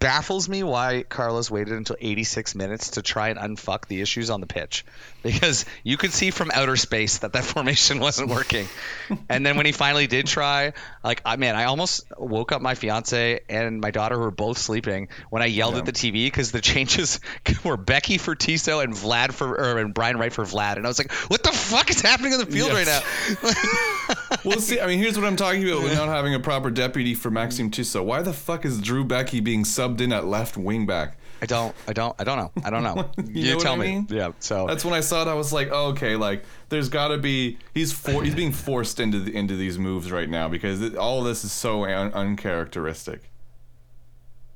baffles me why Carlos waited until 86 minutes to try and unfuck the issues on the pitch because you could see from outer space that that formation wasn't working. and then when he finally did try, like I man, I almost woke up my fiance and my daughter who were both sleeping when I yelled Yeah. at the TV because the changes were Beckie for Tissot and Vlad for or and Brian Wright for Vlad, and I was like, what the fuck is happening on the field Yes. right now? well, see, I mean, here's what I'm talking about with not having a proper deputy for Maxime Tissot. Why the fuck is Drew Beckie being subbed in at left wing back? I don't, I don't, I don't know, I don't know. You know what tell I me. Yeah. So That's when I saw it. I was like, oh, okay, like there's got to be he's for, he's being forced into the, into these moves right now because it, all of this is so un- uncharacteristic.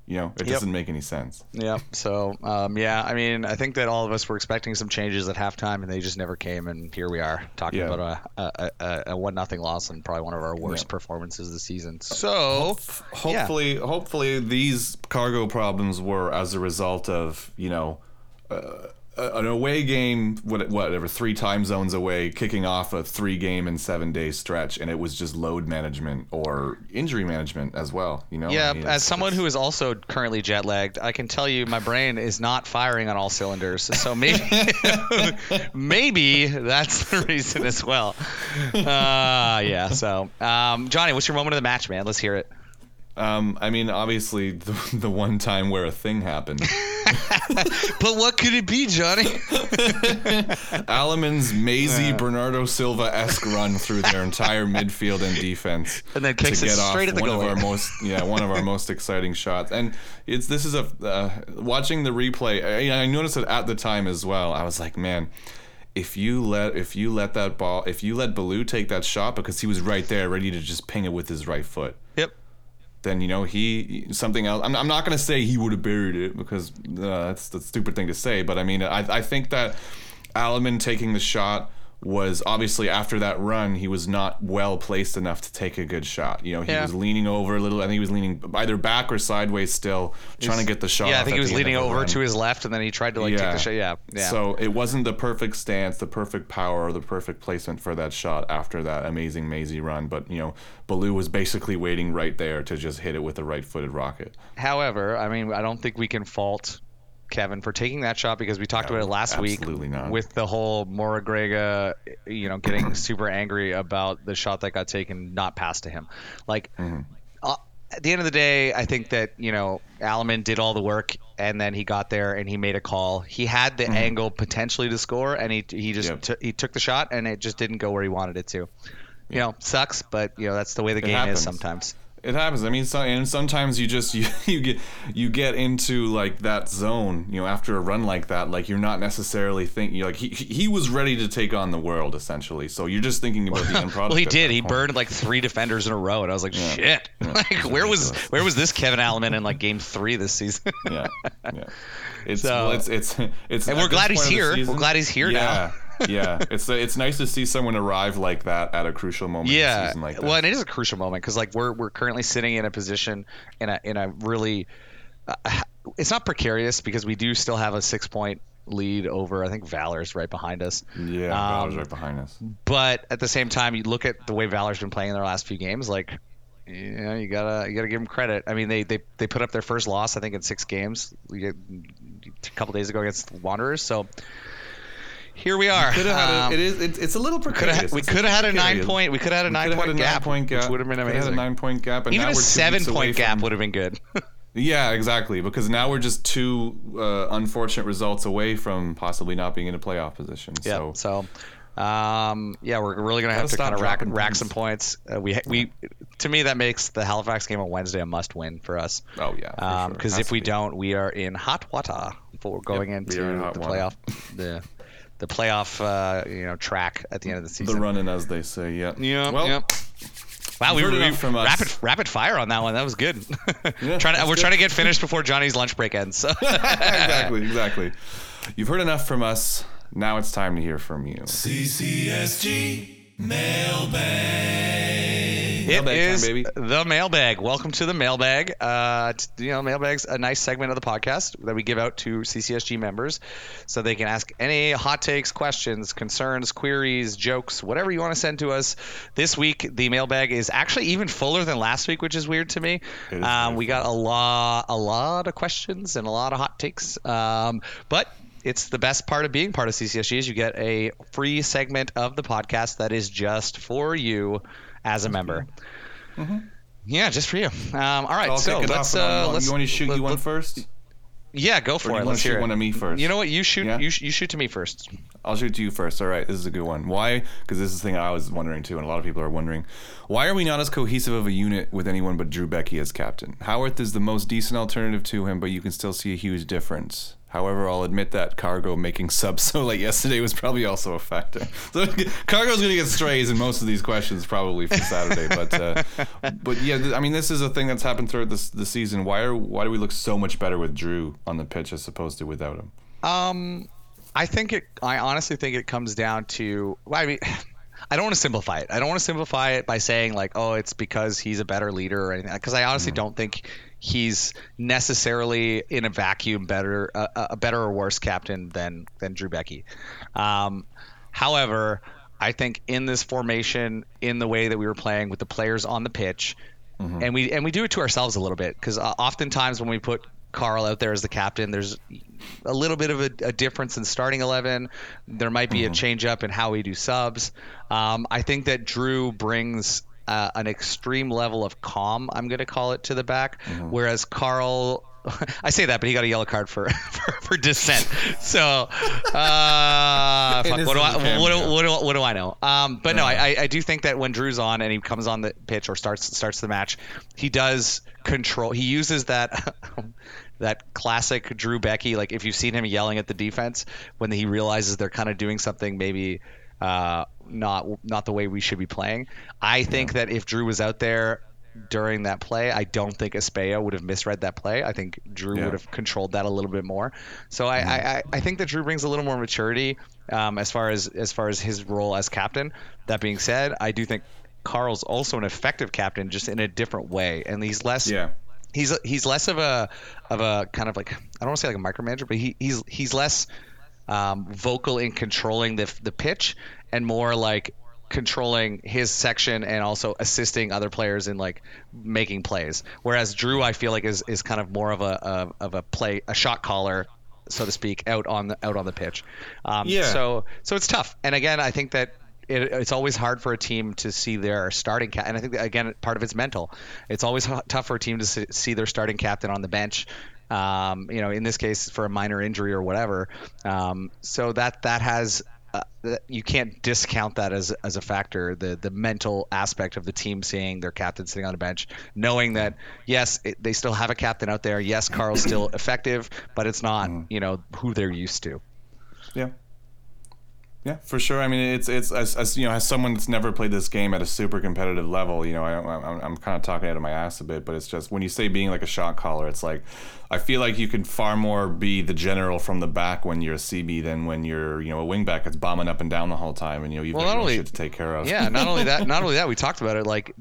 You know, it Yep. doesn't make any sense. Yeah. So, um, yeah, I mean, I think that all of us were expecting some changes at halftime, and they just never came. And here we are talking Yeah. about a, a, a, a one nothing loss and probably one of our worst Yeah. performances this season. So, yeah. Hopefully, hopefully these cargo problems were as a result of you know. Uh, an away game, whatever, three time zones away, kicking off a three game and seven day stretch, and it was just load management or injury management as well. You know. Yeah, I mean, as someone who is also currently jet lagged, I can tell you my brain is not firing on all cylinders. So maybe, maybe that's the reason as well. Uh, yeah. So, um, Johnny, what's your moment of the match, man? Let's hear it. Um, I mean, obviously, the, the one time where a thing happened. but what could it be, Johnny? Aleman's mazy uh, Bernardo Silva esque run through their entire midfield and defense, and then kicks to get it straight at the one goal. of our most yeah one of our most exciting shots. And it's this is a uh, watching the replay. I, I noticed it at the time as well. I was like, man if you let if you let that ball if you let Ballou take that shot because he was right there ready to just ping it with his right foot. Then you know he something else. I'm, I'm not gonna say he would have buried it because uh, that's the stupid thing to say. But I mean, I I think that Aleman taking the shot was obviously after that run he was not well placed enough to take a good shot. You know, he yeah. was leaning over a little. I think he was leaning either back or sideways still, trying to get the shot. Yeah, I think he was leaning over to his left, and then he tried to like yeah. take the shot. Yeah, yeah. So it wasn't the perfect stance, the perfect power, or the perfect placement for that shot after that amazing mazy run. But you know, Ballou was basically waiting right there to just hit it with a right-footed rocket. However, I mean, I don't think we can fault Kevin, for taking that shot because we talked no, about it last week not. with the whole MoraGrega, you know, getting super angry about the shot that got taken not passed to him. Like, mm-hmm. uh, at the end of the day, I think that you know Aleman did all the work and then he got there and he made a call. He had the mm-hmm. angle potentially to score, and he he just yep. t- he took the shot and it just didn't go where he wanted it to. You know, sucks, but you know that's the way the it game happens. is sometimes. It happens. I mean, so, and sometimes you just you, you get you get into like that zone. You know, after a run like that, like you're not necessarily thinking. Like he he was ready to take on the world essentially. So you're just thinking about the end product. well, he did. He point. burned like three defenders in a row, and I was like, yeah. shit. Yeah. like where was where was this Kevin Aleman in like game three this season? yeah, yeah. It's so, well, it's it's it's. And we're glad he's here. We're glad he's here now. yeah. now yeah, it's it's nice to see someone arrive like that at a crucial moment. Yeah, like well, and it is a crucial moment because like we're we're currently sitting in a position in a in a really, uh, it's not precarious because we do still have a six point lead over I think Valor's right behind us. Yeah, um, Valor's right behind us. But at the same time, you look at the way Valor's been playing in their last few games, like you know, you gotta you gotta give them credit. I mean, they they, they put up their first loss I think in six games a couple days ago against Wanderers. So here we are. Could have had um, a, it is it's, it's a little precarious. we could have had a nine point. We could have had a nine point, a gap, point gap. Which would have been amazing. Had a nine point gap. And Even a seven point gap would have been good. yeah, exactly. Because now we're just two uh, unfortunate results away from possibly not being in a playoff position. Yeah. So. Um, yeah, we're really gonna have to kind of rack, rack some points. Uh, we we to me that makes the Halifax game on Wednesday a must win for us. Oh yeah, because um, if we be. don't, we are in hot water for going yep, into the playoff. the the playoff uh, you know track at the end of the season. The running, as they say. Yeah. Yeah. Well. Yep. Wow, we were we, from rapid us. rapid fire on that one. That was good. Yeah, trying to, we're good. trying to get finished before Johnny's lunch break ends. So. exactly, exactly. You've heard enough from us. Now it's time to hear from you. CCSG Mailbag. It mailbag is time, the mailbag. Welcome to the mailbag. Uh, you know, mailbag's a nice segment of the podcast that we give out to CCSG members, so they can ask any hot takes, questions, concerns, queries, jokes, whatever you want to send to us. This week, the mailbag is actually even fuller than last week, which is weird to me. Um, we got a lot, a lot of questions and a lot of hot takes. Um, but it's the best part of being part of CCSG is you get a free segment of the podcast that is just for you as a member. Mm-hmm. Yeah, just for you. Um, all right, I'll so let's uh, let's. You want to shoot let, you one first? Yeah, go for or it. Let's shoot hear one it. of me first. You know what? You shoot. Yeah? You, sh- you shoot to me first. I'll shoot to you first. All right, this is a good one. Why? Because this is the thing I was wondering too, and a lot of people are wondering. Why are we not as cohesive of a unit with anyone but Drew Beckie as captain? Haworth is the most decent alternative to him, but you can still see a huge difference. However, I'll admit that cargo making subs so late yesterday was probably also a factor. So cargo's going to get strays in most of these questions probably for Saturday, but uh, but yeah, I mean this is a thing that's happened throughout this the season. Why are why do we look so much better with Drew on the pitch as opposed to without him? Um, I think it. I honestly think it comes down to. Well, I mean. I don't want to simplify it. I don't want to simplify it by saying like, oh, it's because he's a better leader or anything. Because I honestly mm. don't think he's necessarily in a vacuum better a, a better or worse captain than than Drew Beckie. Um, however, I think in this formation, in the way that we were playing with the players on the pitch, and we and we do it to ourselves a little bit because uh, oftentimes when we put Carl out there as the captain, there's a little bit of a, a difference in starting eleven. There might be a change up in how we do subs. Um, I think that Drew brings uh, an extreme level of calm. I'm going to call it to the back, whereas Carl. I say that, but he got a yellow card for for, for dissent. So, uh, fuck, what, do I, cameo. what, do, what, do, what do I know? Um, but no, I, I- I do think that when Drew's on and he comes on the pitch or starts starts the match, he does control. He uses that that classic Drew Beckie. Like if you've seen him yelling at the defense when he realizes they're kind of doing something maybe uh, not not the way we should be playing. I think that if Drew was out there during that play, I don't think Espejo would have misread that play. I think Drew Yeah. would have controlled that a little bit more. So I, I, I- I think that Drew brings a little more maturity um, as far as as far as his role as captain. That being said, I do think Carl's also an effective captain, just in a different way, and he's less Yeah. he's he's less of a of a kind of like I don't want to say like a micromanager, but he, he's he's less um, vocal in controlling the the pitch and more like controlling his section and also assisting other players in like making plays. Whereas Drew, I feel like is is kind of more of a, a of a play a shot caller. So to speak, out on the out on the pitch, um, Yeah. So so it's tough. And again, I think that it, it's always hard for a team to see their starting cap, and I think that, again part of it's mental. It's always h- tough for a team to see, see their starting captain on the bench. Um, you know, in this case, for a minor injury or whatever. Um, so that that has uh, you can't discount that as as a factor. The the mental aspect of the team seeing their captain sitting on a bench, knowing that yes, it, they still have a captain out there. Yes, Carl's still effective, but it's not you know who they're used to. Yeah. Yeah, for sure. I mean, it's it's as, as you know, as someone that's never played this game at a super competitive level, you know, I, I'm, I'm kind of talking out of my ass a bit, but it's just when you say being like a shot caller, it's like I feel like you can far more be the general from the back when you're a CB than when you're you know a wing back that's bombing up and down the whole time, and you know you've Well, got not only- shit to take care of. Yeah, not only that, not only that, we talked about it. Like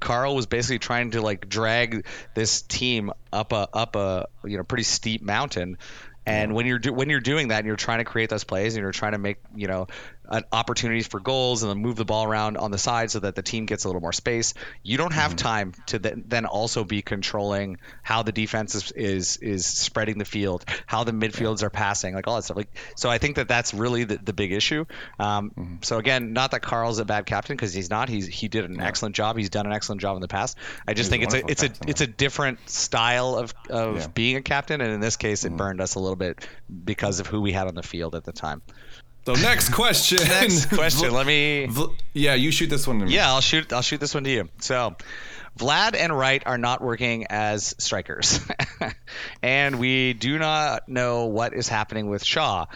Carl was basically trying to like drag this team up a up a you know pretty steep mountain. And when you're do, when you're doing that, and you're trying to create those plays, and you're trying to make you know uh, opportunities for goals, and then move the ball around on the side so that the team gets a little more space. You don't have time to then, then also be controlling how the defense is, is is spreading the field, how the midfields are passing, like all that stuff. Like so, I think that that's really the, the big issue. Um, So again, not that Carl's a bad captain because he's not. He's he did an excellent job. He's done an excellent job in the past. I just He's a think it's a it's a it's a different style of of Yeah. being a captain, and in this case, it burned us a little bit because of who we had on the field at the time. So next question. Next question. Let me. Yeah, you shoot this one to me. Yeah, I'll shoot. I'll shoot this one to you. So, Vlad and Wright are not working as strikers, and we do not know what is happening with Shaw.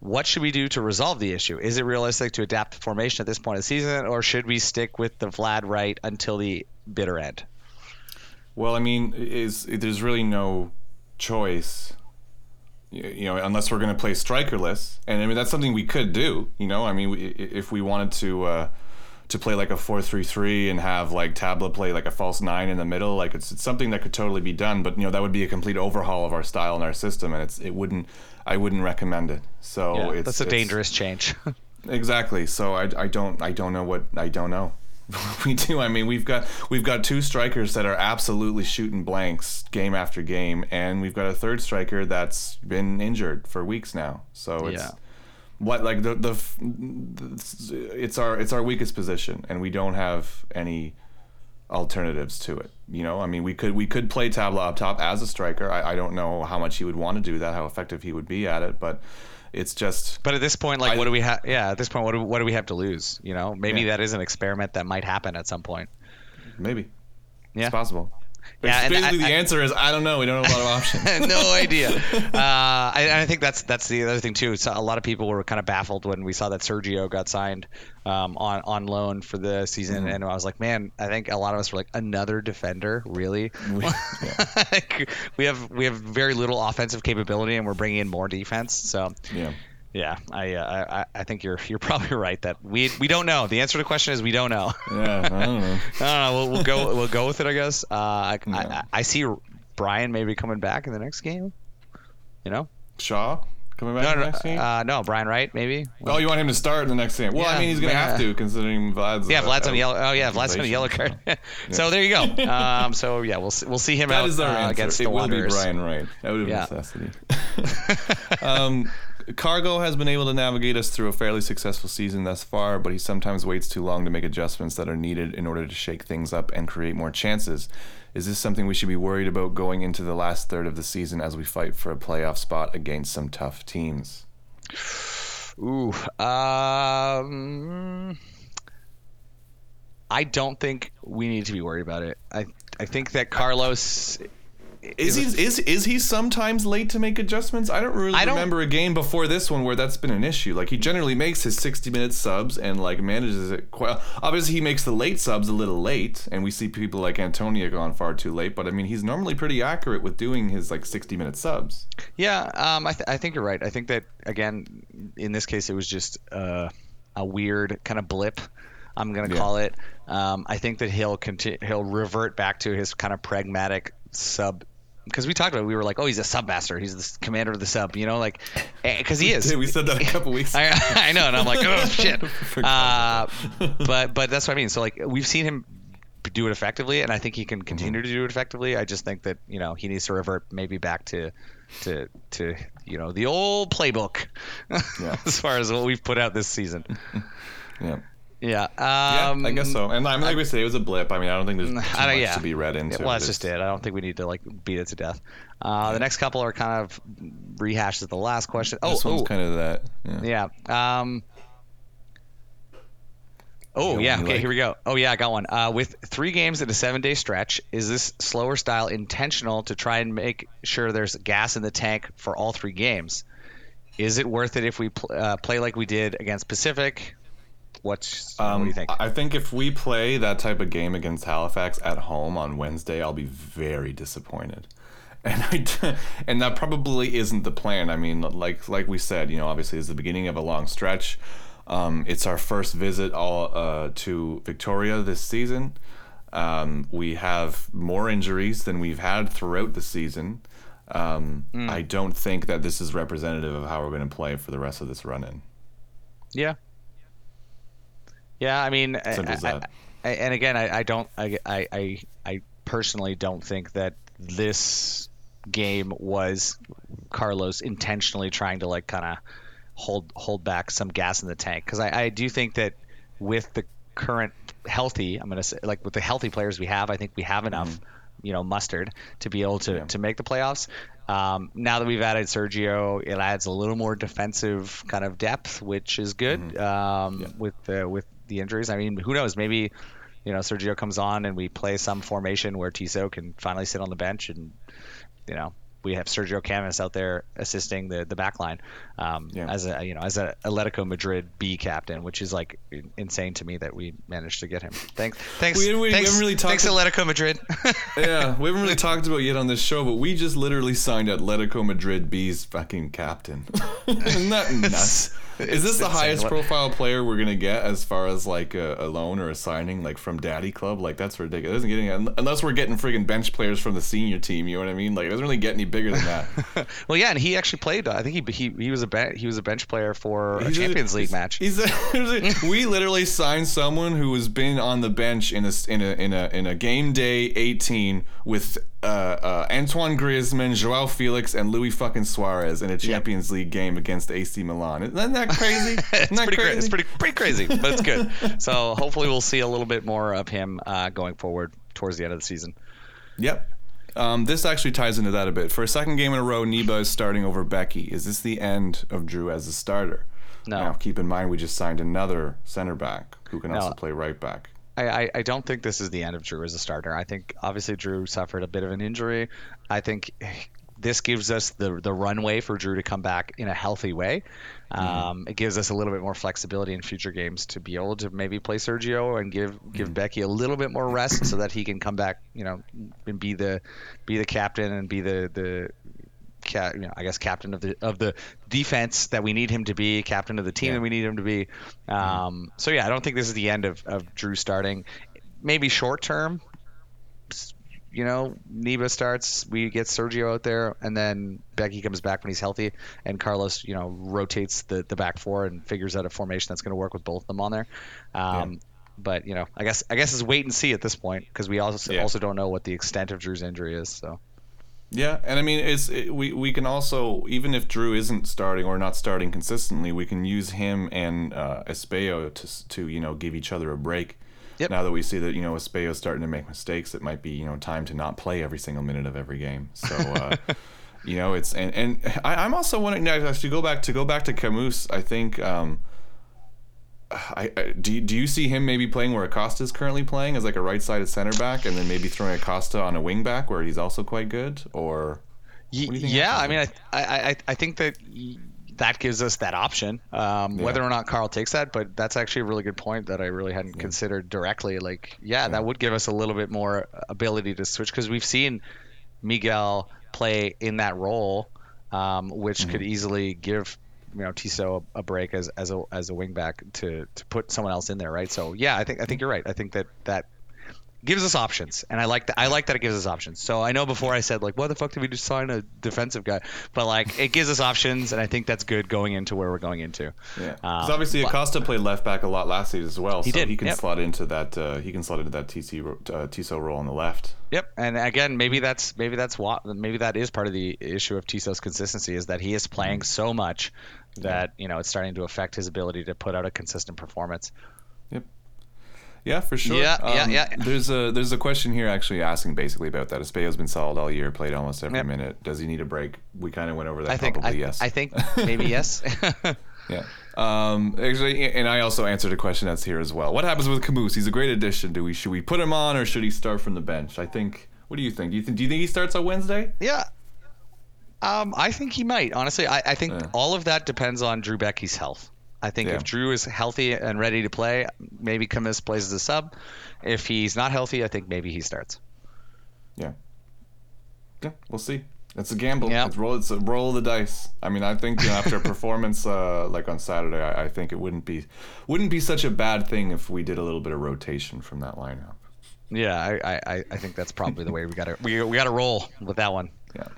What should we do to resolve the issue? Is it realistic to adapt the formation at this point of the season, or should we stick with the Vlad Wright until the bitter end? Well, I mean, is there's really no choice, you know, unless we're going to play strikerless, and I mean that's something we could do. You know, I mean, we, if we wanted to uh, to play like a four-three-three and have like Tabla play like a false nine in the middle, like it's, it's something that could totally be done. But you know, that would be a complete overhaul of our style and our system, and it's it wouldn't. I wouldn't recommend it. So it's that's a dangerous change. Exactly. So I, I don't I don't know what I don't know. we do. I mean, we've got we've got two strikers that are absolutely shooting blanks game after game, and we've got a third striker that's been injured for weeks now. So it's Yeah. what like the, the it's our it's our weakest position, and we don't have any alternatives to it. You know, I mean, we could we could play Tabla up top as a striker. I, I don't know how much he would want to do that, how effective he would be at it, but it's just But at this point, like, I- what do we have? Yeah, at this point, what do, what do we have to lose? You know, maybe Yeah. that is an experiment that might happen at some point. maybe Yeah. it's possible. Yeah, and basically I- the I- answer is I don't know. We don't have a lot of options. no idea. Uh, I, I think that's that's the other thing too. So a lot of people were kind of baffled when we saw that Sergio got signed um, on on loan for the season, and I was like, man, I think a lot of us were like, another defender, really? Like, we have we have very little offensive capability, and we're bringing in more defense. So yeah. Yeah, I, uh, I I think you're you're probably right that we we don't know. The answer to the question is we don't know. Yeah, I don't know. I don't know. We'll, we'll go we'll go with it, I guess. Uh, I, Yeah. I I see Brian maybe coming back in the next game. You know? Shaw coming back No, in the next game. uh, no, Brian Wright maybe. oh, you want him to start in the next game? Well, I mean, he's gonna have to considering Vlad's. Yeah, uh, Vlad's on out- yellow. Oh yeah, Vlad's on yellow card. so there you go. Um, so yeah, we'll see, we'll see him That out is our uh, answer. against it the will be Wanderers. Brian Wright. Out of Yeah. necessity. um, Cargo has been able to navigate us through a fairly successful season thus far, but he sometimes waits too long to make adjustments that are needed in order to shake things up and create more chances. Is this something we should be worried about going into the last third of the season as we fight for a playoff spot against some tough teams? Ooh. Um, I don't think we need to be worried about it. I I think that Carlos Is he is is he sometimes late to make adjustments? I don't really I don't- remember a game before this one where that's been an issue. Like he generally makes his sixty minute subs and like manages it quite. Obviously, he makes the late subs a little late, and we see people like Antoniuk gone far too late. But I mean, he's normally pretty accurate with doing his like sixty minute subs. Yeah, um, I, th- I think you're right. I think that again, in this case, it was just uh, a weird kind of blip. I'm gonna Yeah. call it. Um, I think that he'll continue. He'll revert back to his kind of pragmatic sub. Because we talked about, it, we were like, oh, he's a sub master. He's the commander of the sub. You know, like, because he is. We said that a couple weeks. I, I know, and I'm like, oh shit. Uh, but but that's what I mean. So like we've seen him do it effectively, and I think he can Mm-hmm. continue to do it effectively. I just think that you know he needs to revert maybe back to to to you know the old playbook Yeah. as far as what we've put out this season. Yeah. Yeah. Yeah, Um, I guess so. And I mean, like we say, it was a blip. I mean, I don't think there's too I much yeah. to be read into. It. Well, that's just it. I don't think we need to like beat it to death. Uh, The next couple are kind of rehashes of the last question. Oh, This one's oh, kind of that. Yeah. Yeah. Um. Oh yeah. Okay, like? here we go. Oh yeah, I got one. Uh, with three games in a seven-day stretch, is this slower style intentional to try and make sure there's gas in the tank for all three games? Is it worth it if we pl- uh, play like we did against Pacific? What's what do you think? Um, I think if we play that type of game against Halifax at home on Wednesday, I'll be very disappointed. And I and that probably isn't the plan. I mean, like like we said, you know, obviously it's the beginning of a long stretch. Um, it's our first visit all uh, to Victoria this season. Um, we have more injuries than we've had throughout the season. Um, Hmm. I don't think that this is representative of how we're going to play for the rest of this run-in. Yeah. Yeah, I mean, I- Simple I- I- and again, I, I don't, I, I, I, I personally don't think that this game was Carlos intentionally trying to like kind of hold hold back some gas in the tank because I, I do think that with the current healthy, I'm gonna say like with the healthy players we have, I think we have enough, you know, mustard to be able to Mm-hmm. Yeah. to make the playoffs. Um, now that we've added Sergio, it adds a little more defensive kind of depth, which is good um, Yeah. with the with the injuries. I mean, who knows? Maybe you know Sergio comes on and we play some formation where Tissot can finally sit on the bench and you know we have Sergio Camus out there assisting the the back line um, Yeah. as a you know as a Atletico Madrid B captain, which is like insane to me that we managed to get him. Thanks, thanks, We- we- we thanks, haven't really talked thanks Atletico Madrid. yeah, we haven't really talked about it yet on this show, but we just literally signed Atletico Madrid B's fucking captain. Isn't that nuts? Is this the highest profile player we're gonna get as far as like a, a loan or a signing, like from Daddy Club? Like that's ridiculous. It doesn't get any, unless we're getting friggin' bench players from the senior team. You know what I mean? Like it doesn't really get any bigger than that. well, yeah, and he actually played. Uh, I think he he, he was a ben- he was a bench player for a He's Champions League match. He's a, we literally signed someone who has been on the bench in a in a in a in a game day 18 with uh, uh, Antoine Griezmann, Joao Felix, and Luis fucking Suarez in a Champions League game against AC Milan. Isn't that crazy? it's that pretty crazy. It's pretty pretty crazy, but it's good. so hopefully we'll see a little bit more of him uh, going forward towards the end of the season. Yep. Um, this actually ties into that a bit. For a second game in a row, Neba is starting over Beckie. Is this the end of Drew as a starter? No. Now, keep in mind we just signed another center back who can also play right back. I, I, don't think this is the end of Drew as a starter. I think obviously Drew suffered a bit of an injury. I think this gives us the the runway for Drew to come back in a healthy way. Um, It gives us a little bit more flexibility in future games to be able to maybe play Sergio and give give Beckie a little bit more rest so that he can come back, you know, and be the be the captain and be the the ca- you know, I guess captain of the of the defense that we need him to be, captain of the team Yeah. that we need him to be. Um, So yeah, I don't think this is the end of, of Drew starting. Maybe short term, you know, Neba starts, we get Sergio out there, and then Beckie comes back when he's healthy, and Carlos, you know, rotates the, the back four and figures out a formation that's going to work with both of them on there. Um, But you know, I guess I guess it's wait and see at this point because we also Yeah. also don't know what the extent of Drew's injury is. So Yeah, and I mean, it's it, we we can also even if Drew isn't starting or not starting consistently, we can use him and uh, Espejo to to you know give each other a break. Yep. Now that we see that you know Espejo's starting to make mistakes, it might be you know time to not play every single minute of every game. So. Uh, You know, it's and, and I, I'm also wondering now to go back to go back to Camus. I think um, I, I do. You, do you see him maybe playing where Acosta is currently playing as like a right-sided center back, and then maybe throwing Acosta on a wing back where he's also quite good, or Y- What do you think yeah, I mean, I, I, I, think that that gives us that option. Um, Yeah. Whether or not Carl takes that, but that's actually a really good point that I really hadn't considered directly. Like, yeah, that would give us a little bit more ability to switch because we've seen Miguel play in that role, um, which Mm-hmm. could easily give you know Tissot a, break as as a as a wingback to to put someone else in there, right? So yeah, I think I think you're right. I think that that gives us options, and I like that. I like that it gives us options. So I know before I said like, why the fuck did we just sign a defensive guy? But like, it gives us options, and I think that's good going into where we're going into. Yeah, Um, because obviously but- Acosta played left back a lot last season as well. He so did, He can yep. slot into that. Uh, he can slot into that TC uh, Tissot role on the left. Yep, and again, maybe that's maybe that's what maybe that is part of the issue of Tissot's consistency is that he is playing Mm-hmm. so much that you know it's starting to affect his ability to put out a consistent performance. Yeah, for sure. Yeah, yeah, Um, yeah. There's a there's a question here actually asking basically about that. Espejo's been solid all year, played almost every Yep. minute. Does he need a break? We kind of went over that. I think Probably I, yes. I think maybe yes. Yeah. Um, actually, and I also answered a question that's here as well. What happens with Camus? He's a great addition. Do we should we put him on or should he start from the bench? I think. What do you think? Do you think? Do you think he starts on Wednesday? Yeah. Um, I think he might. Honestly, I, I think Yeah. all of that depends on Drew Beckie's health. I think Yeah. if Drew is healthy and ready to play, maybe Camus plays as a sub. If he's not healthy, I think maybe he starts. Yeah. Yeah, we'll see. It's a gamble. Yeah. It's roll. It's a roll of the dice. I mean, I think you know, after a performance uh, like on Saturday, I, I think it wouldn't be wouldn't be such a bad thing if we did a little bit of rotation from that lineup. Yeah, I, I, I think that's probably the way we got to we, we got to roll with that one. Yeah.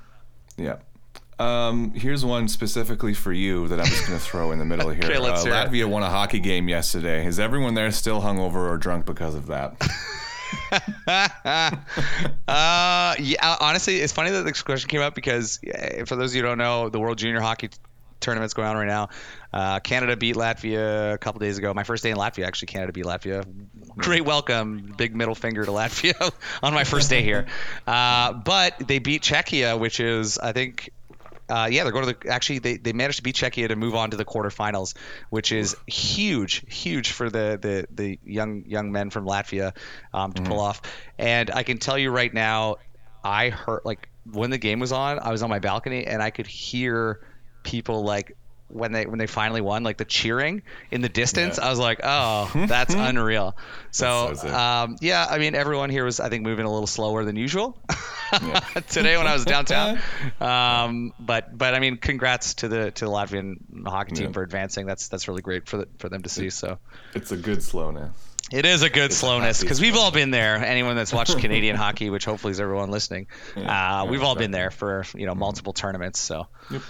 Yeah. Um, here's one specifically for you that I'm just going to throw in the middle here. Okay, let's uh, hear it. Latvia won a hockey game yesterday. Is everyone there still hungover or drunk because of that? Uh, yeah. Honestly, it's funny that this question came up because uh, for those of you who don't know, the World Junior Hockey tournament's going on right now. Uh, Canada beat Latvia a couple days ago. My first day in Latvia, actually, Canada beat Latvia. Great welcome, big middle finger to Latvia on my first day here. Uh, but they beat Czechia, which is I think. Uh, yeah, they're going to the. Actually, they, they managed to beat Czechia to move on to the quarterfinals, which is huge, huge for the the, the young young men from Latvia um, to pull off. And I can tell you right now, I heard like when the game was on, I was on my balcony and I could hear people like when they when they finally won, like the cheering in the distance. Yeah. I was like, oh, that's unreal. So That's so um, yeah, I mean, everyone here was I think moving a little slower than usual Yeah. today when I was downtown. Um, but but I mean, congrats to the to the Latvian hockey team Yeah. for advancing. That's that's really great for the, for them to see. So. It's a good slowness. It is a good slowness because we've all been there. Anyone that's watched Canadian hockey, which hopefully is everyone listening, uh, we've all been there for you know multiple tournaments. So. Yep.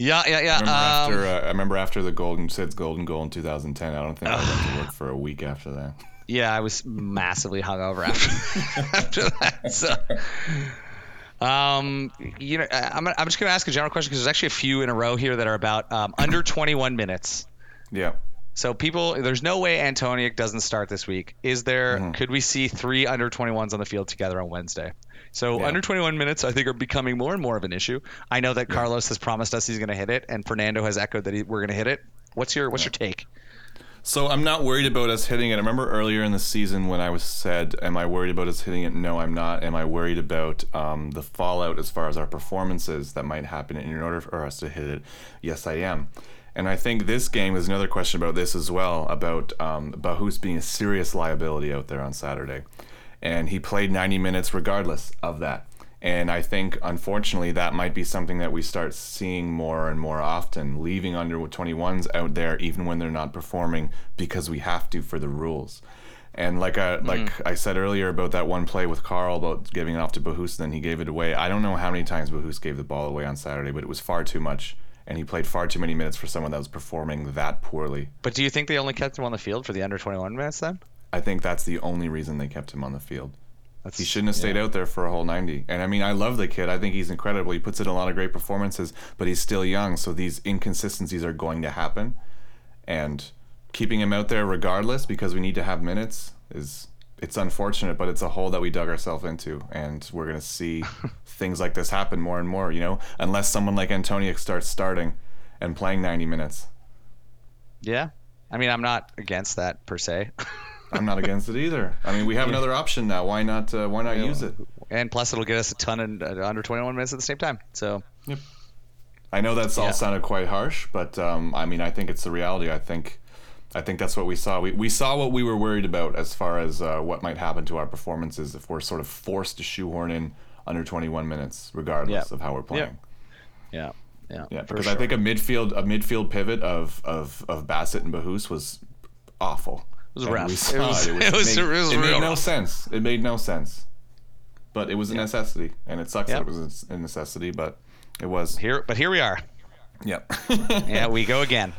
Yeah, yeah, yeah. I remember Um, after uh, I remember after the golden Sid's golden goal in 2010. I don't think I went to work for a week after that. yeah, I was massively hungover after after that. So. Um, you know, I'm, I'm just going to ask a general question because there's actually a few in a row here that are about um, under 21 minutes. Yeah. So people, there's no way Antoniuk doesn't start this week. Is there? Mm-hmm. Could we see three under 21s on the field together on Wednesday? So Yeah. under 21 minutes, I think, are becoming more and more of an issue. I know that Carlos has promised us he's going to hit it, and Fernando has echoed that he, we're going to hit it. What's your What's your take? So I'm not worried about us hitting it. I remember earlier in the season when I was said, "Am I worried about us hitting it?" No, I'm not. Am I worried about um, the fallout as far as our performances that might happen in order for us to hit it? Yes, I am. And I think this game is another question about this as well about um, Bahous being a serious liability out there on Saturday, and he played 90 minutes regardless of that. And I think, unfortunately, that might be something that we start seeing more and more often, leaving under 21s out there, even when they're not performing, because we have to for the rules. And like I mm. like I said earlier about that one play with Carl about giving it off to Bahous, then he gave it away. I don't know how many times Bahous gave the ball away on Saturday, but it was far too much, and he played far too many minutes for someone that was performing that poorly. But do you think they only kept him on the field for the under 21 minutes then? I think that's the only reason they kept him on the field. That's, He shouldn't have stayed out there for a whole 90. And I mean, I love the kid. I think he's incredible. He puts in a lot of great performances, but he's still young, so these inconsistencies are going to happen. And keeping him out there regardless because we need to have minutes is it's unfortunate, but it's a hole that we dug ourselves into and we're going to see things like this happen more and more, you know, unless someone like Antoniuk starts starting and playing 90 minutes. Yeah. I mean, I'm not against that per se. I'm not against it either. I mean, we have another option now. Why not uh, why not use it? and plus, it'll get us a ton in uh, under 21 minutes at the same time. So, Yep. I know that's all Yeah. sounded quite harsh, but um, I mean, I think it's the reality. I think, I think that's what we saw. We, we saw what we were worried about as far as uh, what might happen to our performances if we're sort of forced to shoehorn in under 21 minutes, regardless Yeah. of how we're playing. yeah. Yeah. Yeah, because sure. I think a midfield a midfield pivot of of, of Bassett and Bahous was awful. It was rough. We It was- it. it was- made, it was it made no rough. sense. It made no sense. But it was a necessity, and it sucks Yeah. that it was a necessity, but it was. here, but here we are. Yep. Yeah, we go again.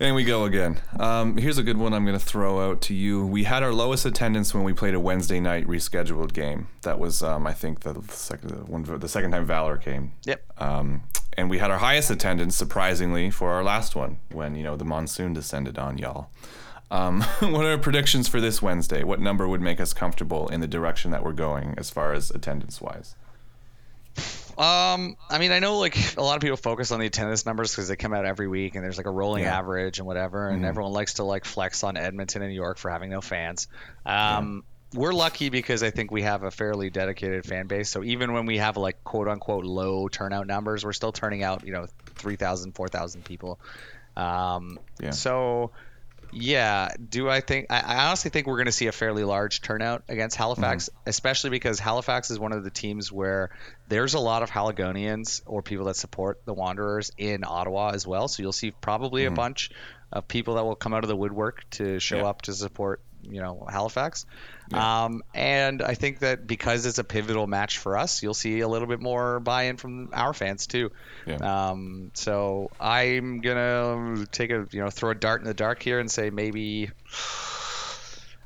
And we go again. Um, here's a good one I'm going to throw out to you. We had our lowest attendance when we played a Wednesday night rescheduled game. That was, um, I think, the second the one the second time Valor came. yep. Um, and we had our highest attendance, surprisingly, for our last one when you know the monsoon descended on y'all. Um, what are our predictions for this Wednesday? What number would make us comfortable in the direction that we're going as far as attendance wise? Um, I mean, I know like a lot of people focus on the attendance numbers because they come out every week and there's like a rolling Yeah. average and whatever, and everyone likes to like flex on Edmonton and New York for having no fans. Um, we're lucky because I think we have a fairly dedicated fan base. So even when we have like quote unquote low turnout numbers, we're still turning out you know 3,000, 4,000 people. Um, Yeah. So yeah, do I think I, I honestly think we're going to see a fairly large turnout against Halifax, mm-hmm. especially because Halifax is one of the teams where there's a lot of Haligonians or people that support the Wanderers in Ottawa as well. So you'll see probably a mm-hmm. bunch of people that will come out of the woodwork to show Yeah. up to support, you know, Halifax. Um, and I think that because it's a pivotal match for us, you'll see a little bit more buy-in from our fans too. Yeah. Um, so I'm gonna take a you know throw a dart in the dark here and say maybe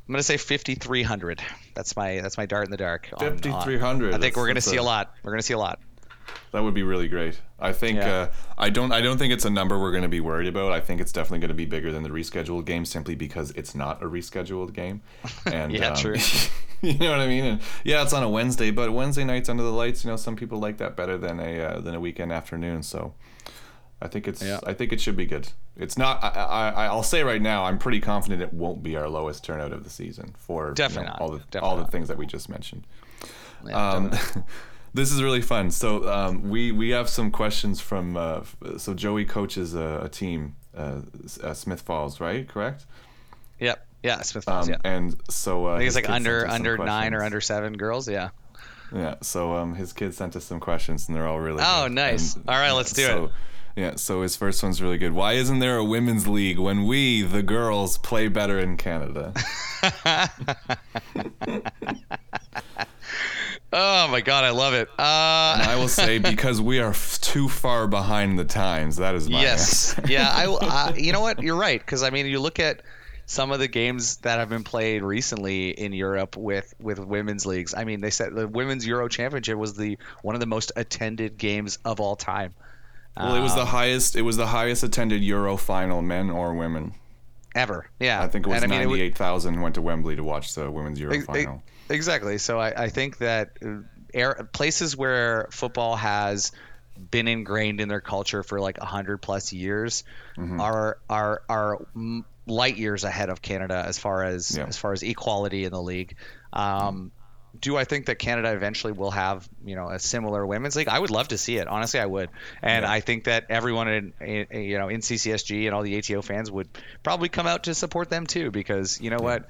I'm gonna say 5,300. That's my that's my dart in the dark. on- on- 5,300. I think we're gonna see a, a- lot. We're gonna see a lot. That would be really great. I think Yeah. uh, I don't I don't think it's a number we're going to be worried about. I think it's definitely going to be bigger than the rescheduled game simply because it's not a rescheduled game. And Yeah, um, true. you know what I mean? And yeah, it's on a Wednesday, but Wednesday nights under the lights, you know, some people like that better than a uh, than a weekend afternoon. So I think it's Yeah. I think it should be good. It's not. I, I I'll say right now, I'm pretty confident it won't be our lowest turnout of the season for you Definitely know, all the Definitely all the things that we just mentioned. Yeah, Um. this is really fun. So um, we we have some questions from. Uh, so Joey coaches a, a team, uh, uh, Smith Falls, right? Correct. yep. Yeah, Smith Falls. Um, yeah. And so uh, I think it's like under sent us some under nine or under seven girls. Yeah. Yeah. So um, his kid sent us some questions, and they're all really. Oh, good. nice. And, All right, let's do so, it. Yeah. So his first one's really good. Why isn't there a women's league when we, the girls, play better in Canada? Oh my god, I love it. Uh, I will say because we are f- too far behind the times. That is my yes. answer. yeah. I. Uh, you know what? You're right because I mean, you look at some of the games that have been played recently in Europe with with women's leagues. I mean, they said the women's Euro Championship was the one of the most attended games of all time. Well, it was the highest. It was the highest attended Euro final, men or women. ever. Yeah. I think it was And I mean, ninety-eight thousand went to Wembley to watch the women's Euro ex- final. Exactly. So I, I think that uh, air, places where football has been ingrained in their culture for like hundred plus years Mm-hmm. are are are light years ahead of Canada as far as Yeah. as far as equality in the league. Um, do I think that Canada eventually will have you know a similar women's league? I would love to see it. Honestly, I would, and Yeah. I think that everyone in, in you know in CCSG and all the ATO fans would probably come out to support them too because you know what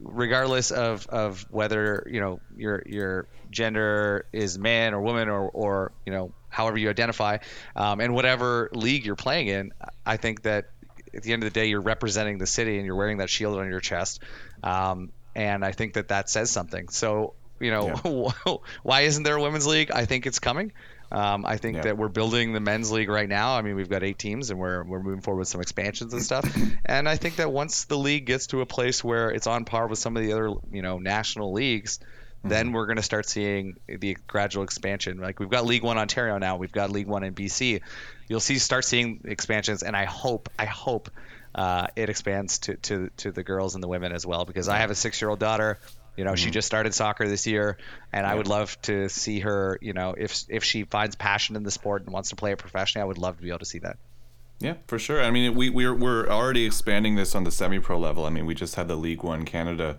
regardless of, of whether you know your your gender is man or woman or or you know however you identify, um, and whatever league you're playing in, I think that at the end of the day you're representing the city and you're wearing that shield on your chest, um, and I think that that says something. So you know, why isn't there a women's league? I think it's coming. Um, I think Yeah. that we're building the men's league right now. I mean, we've got eight teams, and we're we're moving forward with some expansions and stuff. and I think that once the league gets to a place where it's on par with some of the other you know national leagues, then we're going to start seeing the gradual expansion. Like we've got League One Ontario now, we've got League One in BC. You'll see start seeing expansions, and I hope I hope uh, it expands to, to to the girls and the women as well because I have a six year old daughter. You know, she just started soccer this year, and I would love to see her. You know, if if she finds passion in the sport and wants to play it professionally, I would love to be able to see that. Yeah, for sure. I mean, we we're we're already expanding this on the semi-pro level. I mean, we just had the League One Canada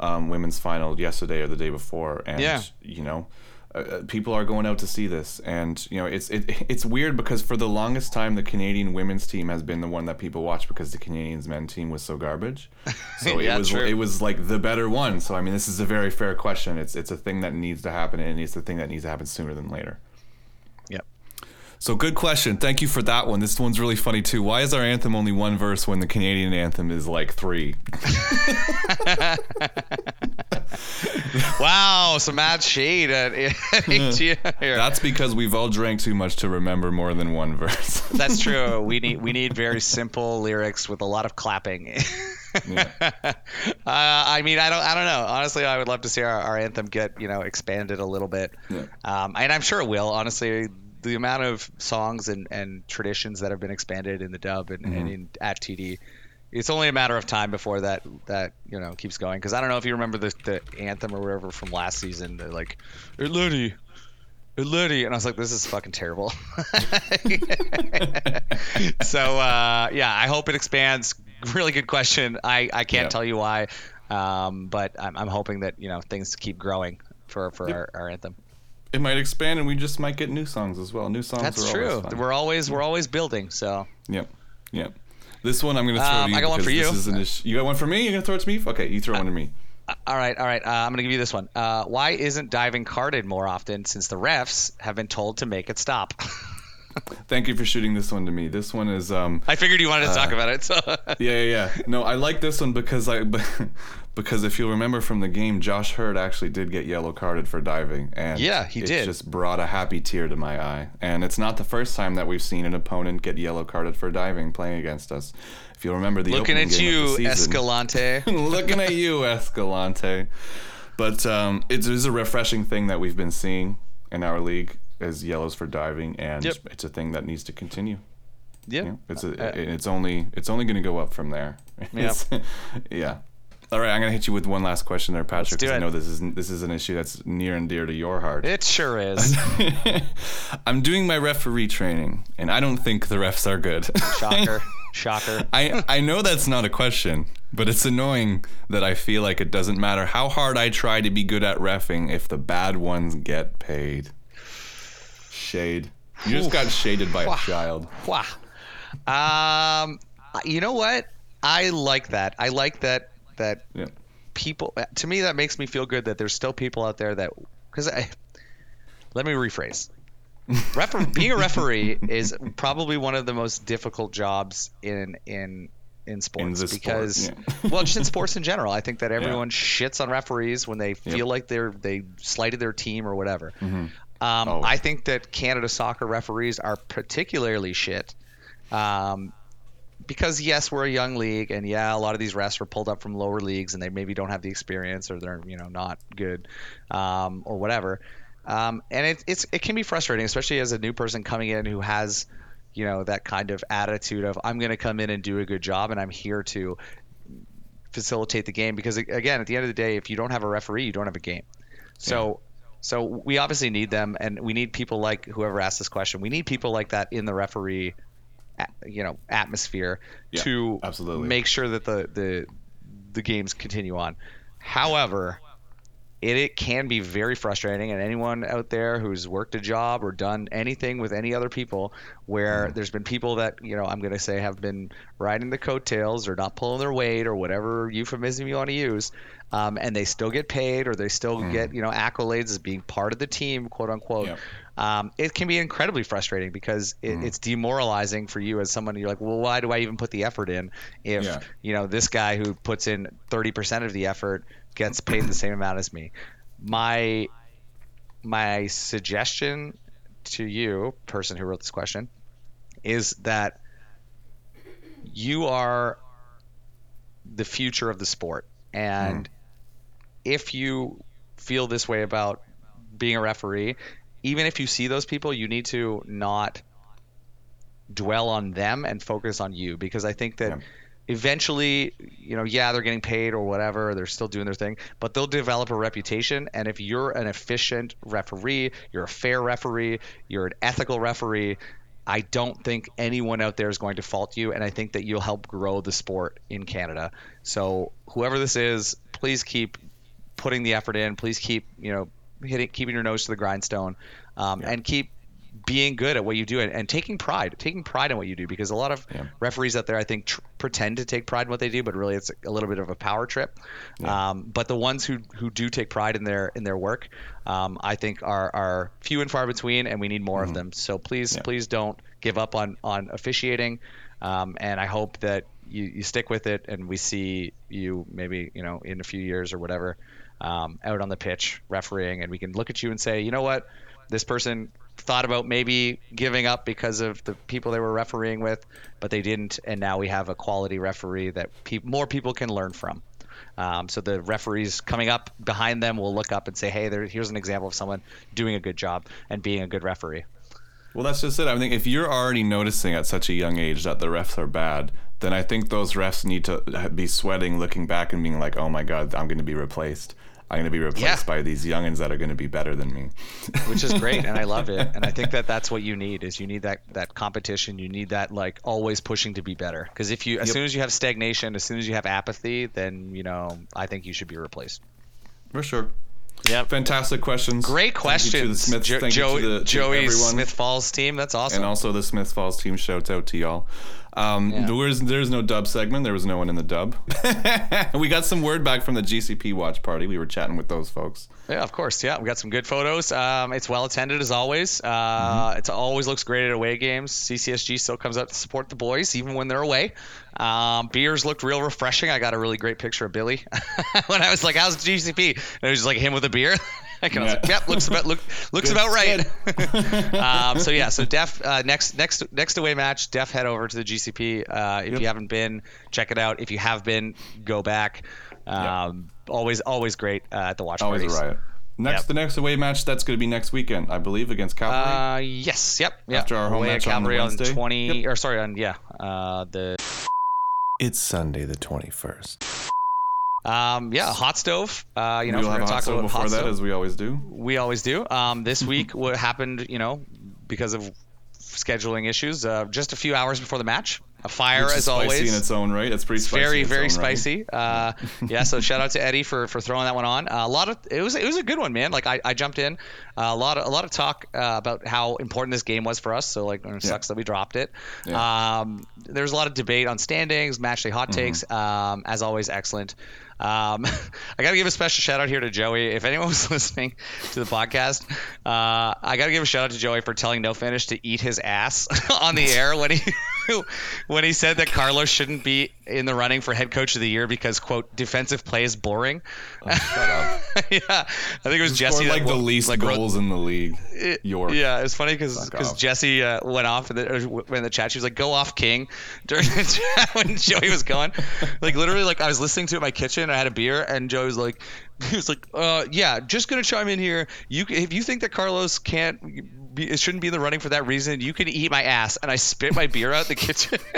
um, women's final yesterday or the day before, and Yeah. you know, uh, people are going out to see this, and you know, it's it, it's weird because for the longest time, the Canadian women's team has been the one that people watch because the Canadians men team was so garbage. So Yeah, it was true. it was like the better one. So I mean, this is a very fair question. It's it's a thing that needs to happen, and it's a thing that needs to happen sooner than later. Yep. So good question. Thank you for that one. This one's really funny too. Why is our anthem only one verse when the Canadian anthem is like three? Wow, some mad shade at here. That's because we've all drank too much to remember more than one verse. That's true. We need we need very simple lyrics with a lot of clapping. Yeah. uh, I mean, I don't I don't know. Honestly, I would love to see our, our anthem get you know expanded a little bit, Yeah. um, and I'm sure it will. Honestly, the amount of songs and, and traditions that have been expanded in the dub and, and in at TD. It's only a matter of time before that that you know keeps going because I don't know if you remember the, the anthem or whatever from last season. They're like, "Hey, Letty, and I was like, "This is fucking terrible." so uh, yeah, I hope it expands. Really good question. I, I can't Yeah. tell you why, um, but I'm, I'm hoping that you know things keep growing for for Yep. our, our anthem. it might expand, and we just might get new songs as well. New songs. That's are true. Always. We're always we're always building. So Yep. Yep. This one I'm gonna throw Um, to you I got one for this you. is an issue. You got one for me? You're gonna throw it to me? Okay, you throw one to me. all right, all right. Uh, I'm gonna give you this one. Uh, why isn't diving carded more often since the refs have been told to make it stop? Thank you for shooting this one to me. This one is um I figured you wanted to talk about it. So yeah, yeah, yeah. No, I like this one because I because if you'll remember from the game, Josh Heard actually did get yellow carded for diving, and Yeah, he it did. just brought a happy tear to my eye. And it's not the first time that we've seen an opponent get yellow carded for diving playing against us. If you'll remember the looking at game you, season, Escalante. looking at you, Escalante. But um, it is a refreshing thing that we've been seeing in our league as yellows for diving, and Yep. it's a thing that needs to continue. Yep. Yeah, it's a, Uh, it's only it's only going to go up from there. It's- yeah. All right, I'm going to hit you with one last question there, Patrick. do 'cause I know this is this is an issue that's near and dear to your heart. It sure is. I'm doing my referee training, and I don't think the refs are good. Shocker. Shocker. I I know that's not a question, but it's annoying that I feel like it doesn't matter how hard I try to be good at refing if the bad ones get paid. Shade. You just got shaded by a child. Wow. Um, you know what? I like that. I like that that Yeah. people. To me, that makes me feel good that there's still people out there that because I. Let me rephrase. Refer- being a referee is probably one of the most difficult jobs in in in sports sport, because yeah. well just in sports in general i think that everyone shits on referees when they feel Yep. like they're they slighted their team or whatever um, i think that canada soccer referees are particularly shit um, because yes, we're a young league, and yeah, a lot of these refs were pulled up from lower leagues, and they maybe don't have the experience, or they're you know not good, um, or whatever. Um, and it, it's it can be frustrating, especially as a new person coming in who has, you know, that kind of attitude of I'm going to come in and do a good job, and I'm here to facilitate the game. Because again, at the end of the day, if you don't have a referee, you don't have a game. So. So we obviously need them, and we need people like whoever asked this question. We need people like that in the referee you know atmosphere Yeah, to absolutely. make sure that the the the games continue on. However, it, it can be very frustrating. And anyone out there who's worked a job or done anything with any other people where there's been people that, you know, I'm going to say have been riding the coattails or not pulling their weight or whatever euphemism you want to use, um, and they still get paid or they still get, you know, accolades as being part of the team, quote unquote. Yep. Um, it can be incredibly frustrating because it, Mm. it's demoralizing for you as someone. You're like, well, why do I even put the effort in if Yeah. you know this guy who puts in 30% of the effort gets paid the same amount as me? My my suggestion to you, person who wrote this question, is that you are the future of the sport, and if you feel this way about being a referee, even if you see those people, you need to not dwell on them and focus on you because I think that Yeah. eventually, you know, yeah, they're getting paid or whatever, they're still doing their thing, but they'll develop a reputation. And if you're an efficient referee, you're a fair referee, you're an ethical referee, I don't think anyone out there is going to fault you. And I think that you'll help grow the sport in Canada. So whoever this is, please keep putting the effort in. Please keep, you know, hitting, keeping your nose to the grindstone, um, and keep being good at what you do and, and taking pride, taking pride in what you do. Because a lot of Yeah. referees out there, I think, tr- pretend to take pride in what they do, but really it's a little bit of a power trip. Um, but the ones who who do take pride in their in their work, um, I think are are few and far between, and we need more of them. So please, Yeah. please don't give up on on officiating. Um, and I hope that you, you stick with it, and we see you maybe you know in a few years or whatever um, out on the pitch refereeing, and we can look at you and say, you know what, this person thought about maybe giving up because of the people they were refereeing with, but they didn't, and now we have a quality referee that pe- more people can learn from. Um, so the referees coming up behind them will look up and say, "Hey, there, here's an example of someone doing a good job and being a good referee." Well, that's just it. I think if you're already noticing at such a young age that the refs are bad, then I think those refs need to be sweating, looking back, and being like, "Oh my God, I'm going to be replaced. I'm going to be replaced Yeah. by these youngins that are going to be better than me." which is great and i love it and i think that that's what you need is you need that that competition you need that like always pushing to be better because if you as Yep. soon as you have stagnation as soon as you have apathy then you know i think you should be replaced For sure. Yep. Fantastic questions. great Thank you to the questions Smiths. Jo- Thank you Joey, to the, to joey's everyone. smith falls team that's awesome and also the Smith Falls team. Shouts out to y'all. Um, Yeah. there's no dub segment. There was no one in the dub. we got some word back from the GCP watch party. We were chatting with those folks. Yeah, of course. Yeah, we got some good photos. Um, it's well attended as always. Uh, Mm-hmm. It always looks great at away games. CCSG still comes out to support the boys even when they're away. Um, beers looked real refreshing. I got a really great picture of Billy when I was like, "How's GCP?" And it was just like him with a beer. Like, I was like, Yeah. "Yep, looks about look, looks about right." um, so yeah, so Def uh, next next next away match, Def head over to the GCP. Uh, if Yep. you haven't been, check it out. If you have been, go back. Um, Always always great uh, at the watch Always parties. a riot. Next, Yep. the next away match that's going to be next weekend, I believe, against Calgary. Uh, yes, yep, yep. After our home Away at match on the Calgary on, Wednesday? twenty, or sorry, on yeah, uh, the it's Sunday the twenty first. Um, yeah, hot stove. Uh, you know, we'll we're have a gonna hot talk stove about before hot that, stove. as we always do. we always do. Um, this week, what happened, you know, because of scheduling issues, uh, just a few hours before the match, a fire Which is as spicy always. in its own right. It's pretty spicy. very very own right. spicy uh, yeah so shout out to eddie for for throwing that one on uh, a lot of it was it was a good one man like i, I jumped in uh, a lot of a lot of talk uh, about how important this game was for us so like it sucks that we dropped it Yeah. um, there's a lot of debate on standings match day hot Mm-hmm. takes um, as always excellent um, I gotta give a special shout out here to Joey. If anyone was listening to the podcast, uh, I gotta give a shout out to Joey for telling No Finish to eat his ass on the air when he when he said that Carlos shouldn't be in the running for head coach of the year because quote defensive play is boring. Oh, shut up. yeah, I think it was Jesse like the least like, wrote- goals in the league. it- York. Yeah, it's funny because because. Jesse uh, went off in the, the chat. She was like, "Go off, King," during the chat when Joey was going. Like literally, like I was listening to it in my kitchen. I had a beer, and Joey was like, "He was like, uh, yeah, just gonna chime in here. You, if you think that Carlos can't, be, it shouldn't be in the running for that reason, you can eat my ass." And I spit my beer out the kitchen.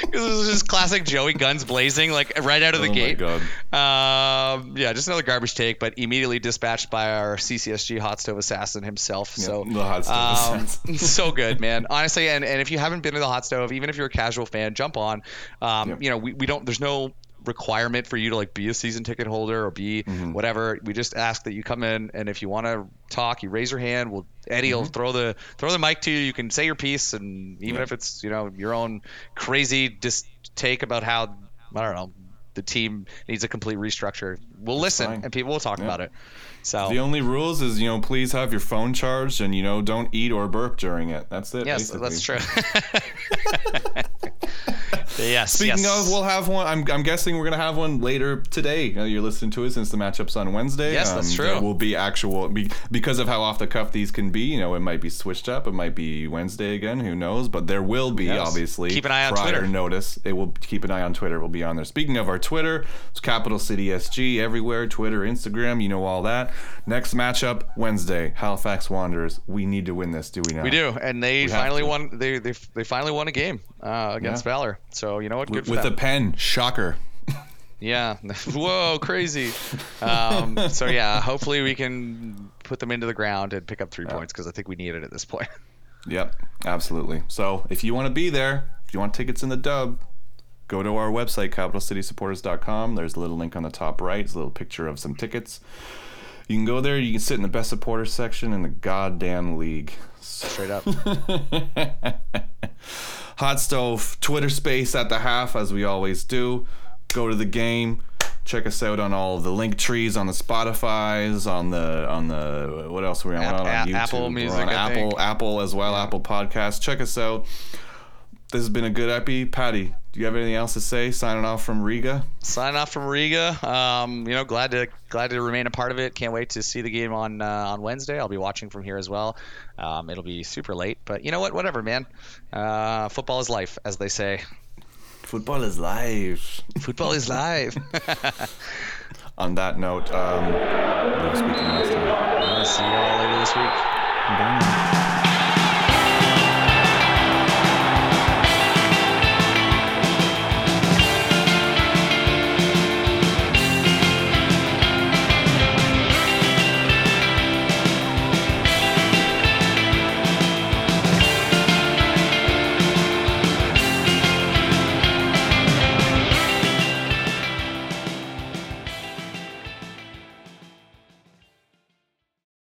Because it was just classic Joey guns blazing, like right out of the Oh my gate. God. Um, yeah, just another garbage take, but immediately dispatched by our CCSG hot stove assassin himself. so the hot stove um, so good, man. Honestly, and, and if you haven't been to the hot stove, even if you're a casual fan, jump on. Um, Yep. You know, we, we don't. There's no requirement for you to like be a season ticket holder or be Mm-hmm. whatever. We just ask that you come in and if you want to talk, you raise your hand. We'll Eddie will throw the throw the mic to you. You can say your piece, and even Mm-hmm. Yeah. if it's you know your own crazy dis- take about how I don't know the team needs a complete restructure, we'll listen fine. and people will talk Yeah. about it. So The only rules is you know please have your phone charged and you know don't eat or burp during it. That's it. yes, basically. that's true. yes. Speaking yes. of, we'll have one. I'm, I'm guessing we're gonna have one later today. Uh, You're listening to it since the matchup's on Wednesday. Yes, that's Um, true. There will be actual be, because of how off the cuff these can be. You know, it might be switched up. It might be Wednesday again. Who knows? But there will be Yes. obviously Keep an eye on prior Twitter. notice. It will keep an eye on Twitter. It will be on there. Speaking of our Twitter, it's Capital City SG everywhere. Twitter, Instagram. You know all that. Next matchup Wednesday. Halifax Wanderers. We need to win this. Do we not? We do, and they have finally won. They, they they finally won a game uh, against Yeah. Valor. So you know what? Good With, a pen. Shocker. Yeah. Whoa, crazy. Um, so yeah, hopefully we can put them into the ground and pick up three points because I think we need it at this point. Yep, absolutely. So if you want to be there, if you want tickets in the dub, go to our website, capitalcitysupporters.com. There's a little link on the top right. It's a little picture of some tickets. You can go there. You can sit in the best supporters section in the goddamn league. Straight up. Hot stove Twitter space at the half, as we always do. Go to the game. Check us out on all the link trees on the Spotify's, on the on the what else are we on? App- on app- YouTube. Apple Music, on Apple, think. Apple as well, Apple Podcasts. Check us out. This has been a good epi. Patty, do you have anything else to say? Signing off from Riga. Signing off from Riga. Um, you know, glad to glad to remain a part of it. Can't wait to see the game on uh, on Wednesday. I'll be watching from here as well. Um, it'll be super late, but you know what? Whatever, man. Uh, football is life, as they say. Football is live. Football is live. On that note, um, we'll speak to you next time. See you all later this week. Bye.